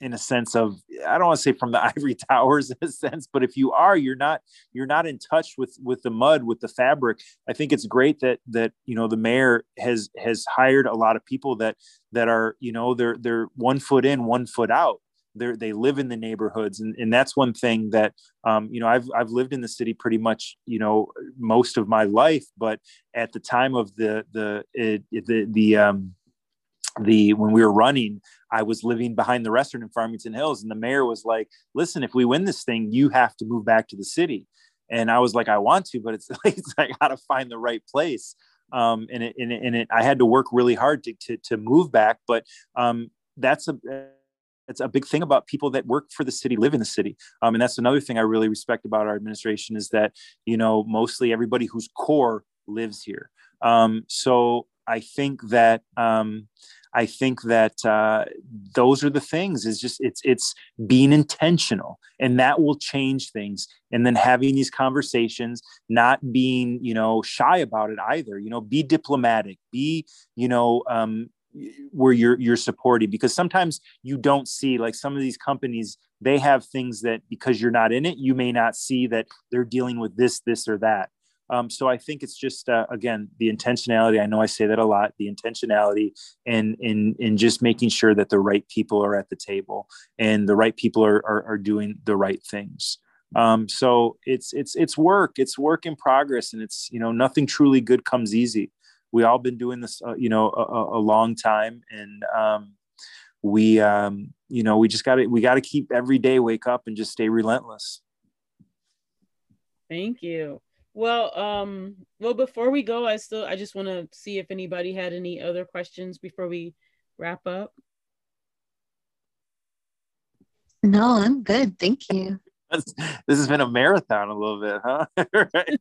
in a sense of i don't want to say from the ivory towers in a sense but if you are you're not you're not in touch with with the mud with the fabric. I think it's great that that you know the mayor has has hired a lot of people that that are you know they're they're one foot in one foot out. They they live in the neighborhoods and, and that's one thing that um, you know I've, I've lived in the city pretty much you know most of my life but at the time of the the it, the the um, the when we were running i was living behind the restaurant in farmington hills and the mayor was like listen if we win this thing you have to move back to the city. And i was like i want to but it's like it's i gotta find the right place. Um, and it, and it, and it i had to work really hard to, to, to move back but um, that's a it's a big thing about people that work for the city live in the city. Um, and that's another thing i really respect about our administration is that you know mostly everybody who's core lives here. Um, so i think that um, I think that uh, those are the things. Is just it's it's being intentional, and that will change things. And then having these conversations, not being you know shy about it either. You know, be diplomatic. Be you know um, where you're you're supporting because sometimes you don't see like some of these companies they have things that because you're not in it you may not see that they're dealing with this this or that um, so I think it's just uh, again the intentionality. I know I say that a lot. The intentionality and in in just making sure that the right people are at the table and the right people are are, are doing the right things. Um, so it's it's it's work. It's work in progress, and it's you know nothing truly good comes easy. We all been doing this uh, you know a, a, long time, and um, we um, you know we just got to we got to keep every day wake up and just stay relentless. Thank you. Well, um, well, before we go, I still I just want to see if anybody had any other questions before we wrap up. No, I'm good. Thank you. this has been a marathon a little bit, huh?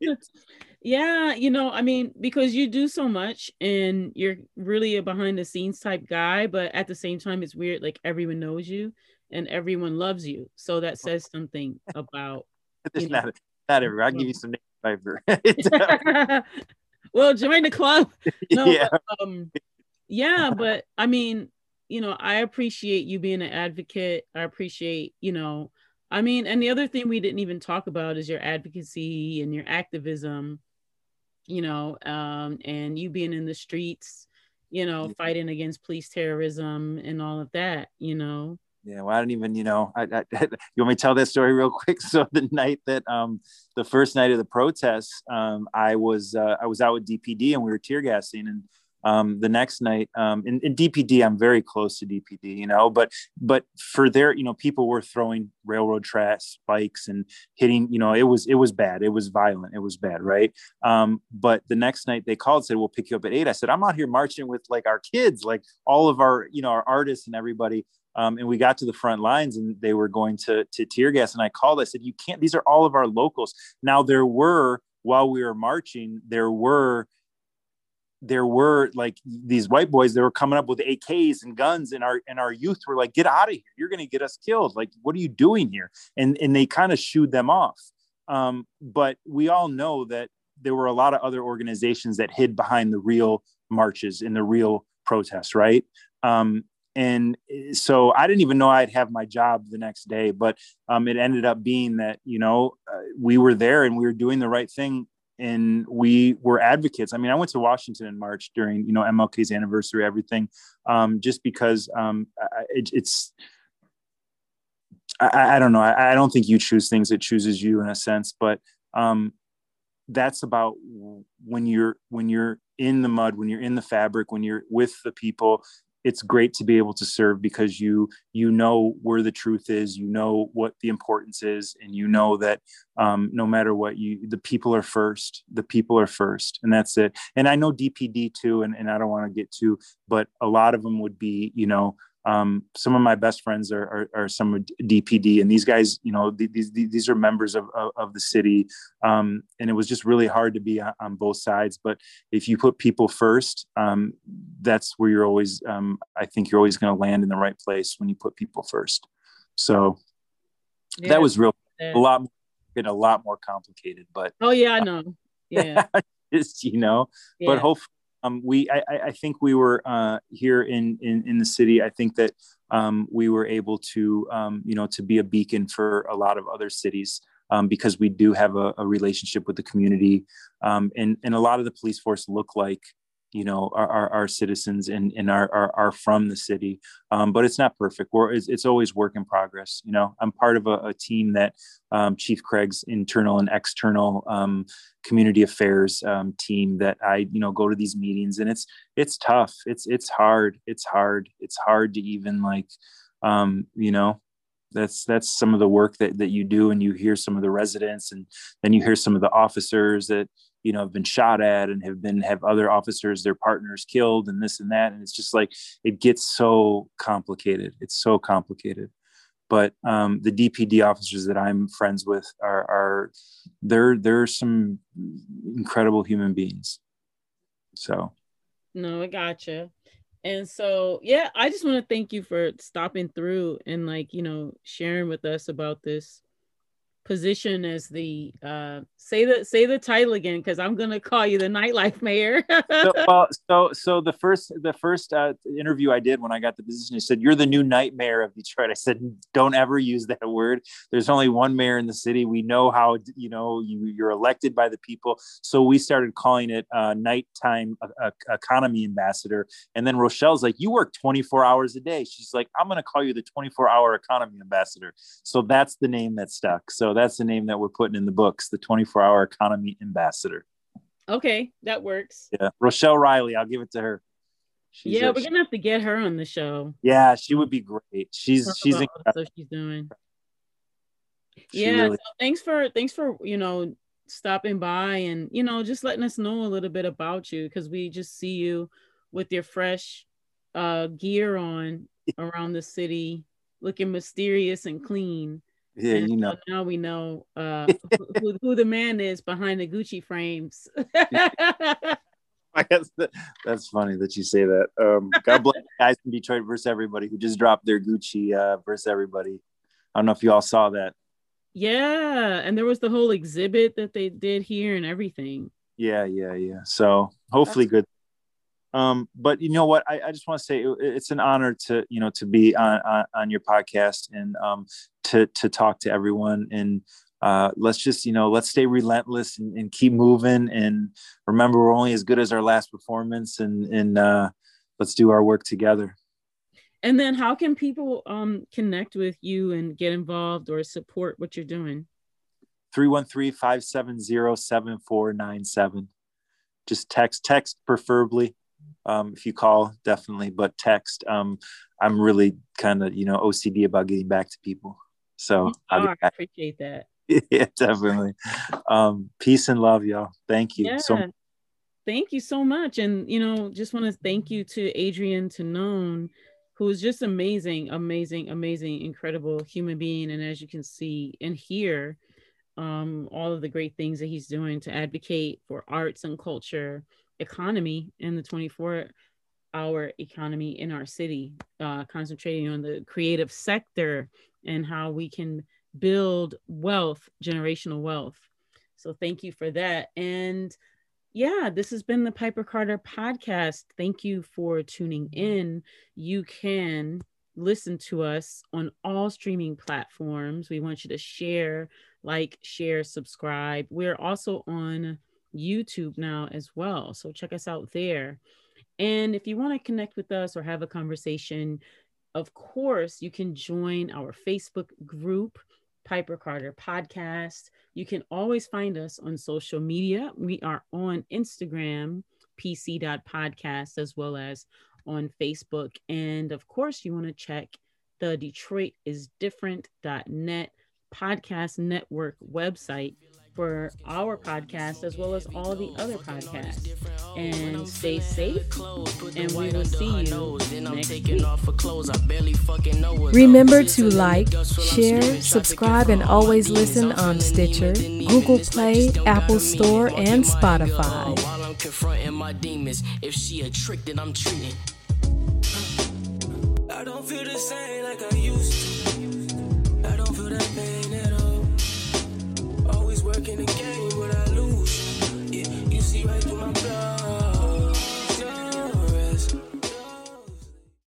yeah, you know, I mean, because you do so much and you're really a behind the scenes type guy, but at the same time, it's weird. Like everyone knows you and everyone loves you, so that says something about. You know, not, not everyone. I'll give you some names well, join the club. No, yeah. But, um, yeah, but I mean, you know, I appreciate you being an advocate. I appreciate, you know, I mean, and the other thing we didn't even talk about is your advocacy and your activism, you know, um, and you being in the streets, you know, fighting against police terrorism and all of that, you know. Yeah, well, I don't even, you know, I, I, you want me to tell that story real quick? So the night that, um, the first night of the protests, um, I was, uh, I was out with DPD and we were tear gassing, and um, the next night, um, in, in DPD, I'm very close to DPD, you know, but, but for their, you know, people were throwing railroad tracks, spikes and hitting, you know, it was, it was bad, it was violent, it was bad, right? Um, but the next night they called, said, "We'll pick you up at eight. I said, "I'm out here marching with like our kids, like all of our, you know, our artists and everybody." Um, and we got to the front lines and they were going to, to tear gas. And I called, I said, you can't, these are all of our locals. Now there were, while we were marching, there were, there were like these white boys that were coming up with AKs and guns and our, and our youth were like, get out of here. You're going to get us killed. Like, what are you doing here? And, and they kind of shooed them off. Um, but we all know that there were a lot of other organizations that hid behind the real marches and the real protests, right? Um, and so I didn't even know I'd have my job the next day, but um, it ended up being that you know uh, we were there and we were doing the right thing and we were advocates. I mean, I went to Washington in March during you know MLK's anniversary, everything, um, just because um, it, it's. I, I, don't know. I, I, don't think you choose things; it chooses you in a sense. But um, that's about when you're when you're in the mud, when you're in the fabric, when you're with the people, it's great to be able to serve because you you know where the truth is you know what the importance is and you know that um, no matter what you the people are first the people are first and that's it. And i know dpd too and, and i don't want to get too but a lot of them would be you know um, some of my best friends are, are, are, some DPD, and these guys, you know, these these are members of of, of the city, um, and it was just really hard to be on, on, both sides. But if you put people first, um, that's where you're always. Um, I think you're always going to land in the right place when you put people first. So yeah. that was real a lot been a lot more complicated, but oh yeah, I know. Yeah, just you know, yeah. but hopefully um, we I, I, think we were uh, here in, in in the city. I think that um, we were able to um, you know to be a beacon for a lot of other cities um, because we do have a, a, relationship with the community, um, and and a lot of the police force look like you know our, our, our citizens and, and are, are, from the city um, but it's not perfect. We're, it's, it's, always work in progress you know? I'm part of a, a team that um, chief craig's internal and external um, community affairs um, team that i you know go to these meetings and it's it's tough. It's it's hard. It's hard. It's hard to even like um, you know that's that's some of the work that, that you do and you hear some of the residents and then you hear some of the officers that you know have been shot at and have been have other officers their partners killed and this and that. And it's just like it gets so complicated. It's so complicated. But um, the dpd officers that i'm friends with are are they're they're some incredible human beings. So. No i gotcha. And so yeah i just want to thank you for stopping through and like you know sharing with us about this position as the uh say the say the title again because i'm gonna call you the nightlife mayor. So, well, so so the first the first uh, interview i did when i got the position he said you're the new nightmare of detroit. I said don't ever use that word. There's only one mayor in the city. We know how you know you you're elected by the people. So we started calling it uh nighttime uh, economy ambassador. And then rochelle's like you work 24 hours a day. She's like i'm gonna call you the 24 hour economy ambassador. So that's the name that stuck. So that's the name that we're putting in the books, the 24 hour economy ambassador. Okay, that works. Yeah. Rochelle Riley, I'll give it to her. She's yeah, a, we're gonna have to get her on the show. Yeah, she would be great. She's she's incredible. she's doing. She yeah, really... so thanks for thanks for you know stopping by and you know just letting us know a little bit about you because we just see you with your fresh uh gear on around the city looking mysterious and clean yeah, and you know. now we know uh, who, who, the man is behind the Gucci frames. I guess that, that's funny that you say that. Um, God bless guys in Detroit versus everybody who just dropped their Gucci uh, versus everybody. I don't know if you all saw that. Yeah, and there was the whole exhibit that they did here and everything. Yeah, yeah, yeah. So hopefully, good um, but you know what? I, I just want to say it, it's an honor to you know to be on on, on your podcast and um, to to talk to everyone and uh, let's just you know let's stay relentless and, and, keep moving and remember we're only as good as our last performance and and uh, let's do our work together. And then how can people um, connect with you and get involved or support what you're doing? 313-570-7497. Just text, text preferably um, if you call definitely but text um, i'm really kind of you know ocd about getting back to people. So oh, i appreciate that. Yeah definitely. Um, peace and love y'all. Thank you yeah. so thank you so much and you know just want to thank you to adrian Tonon who is just amazing amazing amazing incredible human being and as you can see and hear um, all of the great things that he's doing to advocate for arts and culture economy in the 24 hour economy in our city, uh, concentrating on the creative sector and how we can build wealth, generational wealth. So thank you for that. And yeah, this has been the Piper Carter podcast. Thank you for tuning in. You can listen to us on all streaming platforms. We want you to share, like, share, subscribe. We're also on YouTube now as well. So check us out there. And if you want to connect with us or have a conversation, of course, you can join our Facebook group, Piper Carter Podcast. You can always find us on social media. We are on Instagram, pc.podcast, as well as on Facebook. And of course, you want to check the Detroit is different.net podcast network website for our podcast as well as all the other podcasts. And stay safe, and we will see you next week. Remember to like, share, subscribe, and always listen on Stitcher, Google Play, Apple Store, and Spotify. confronting my demons. If she a trick that I'm treating. I don't feel the same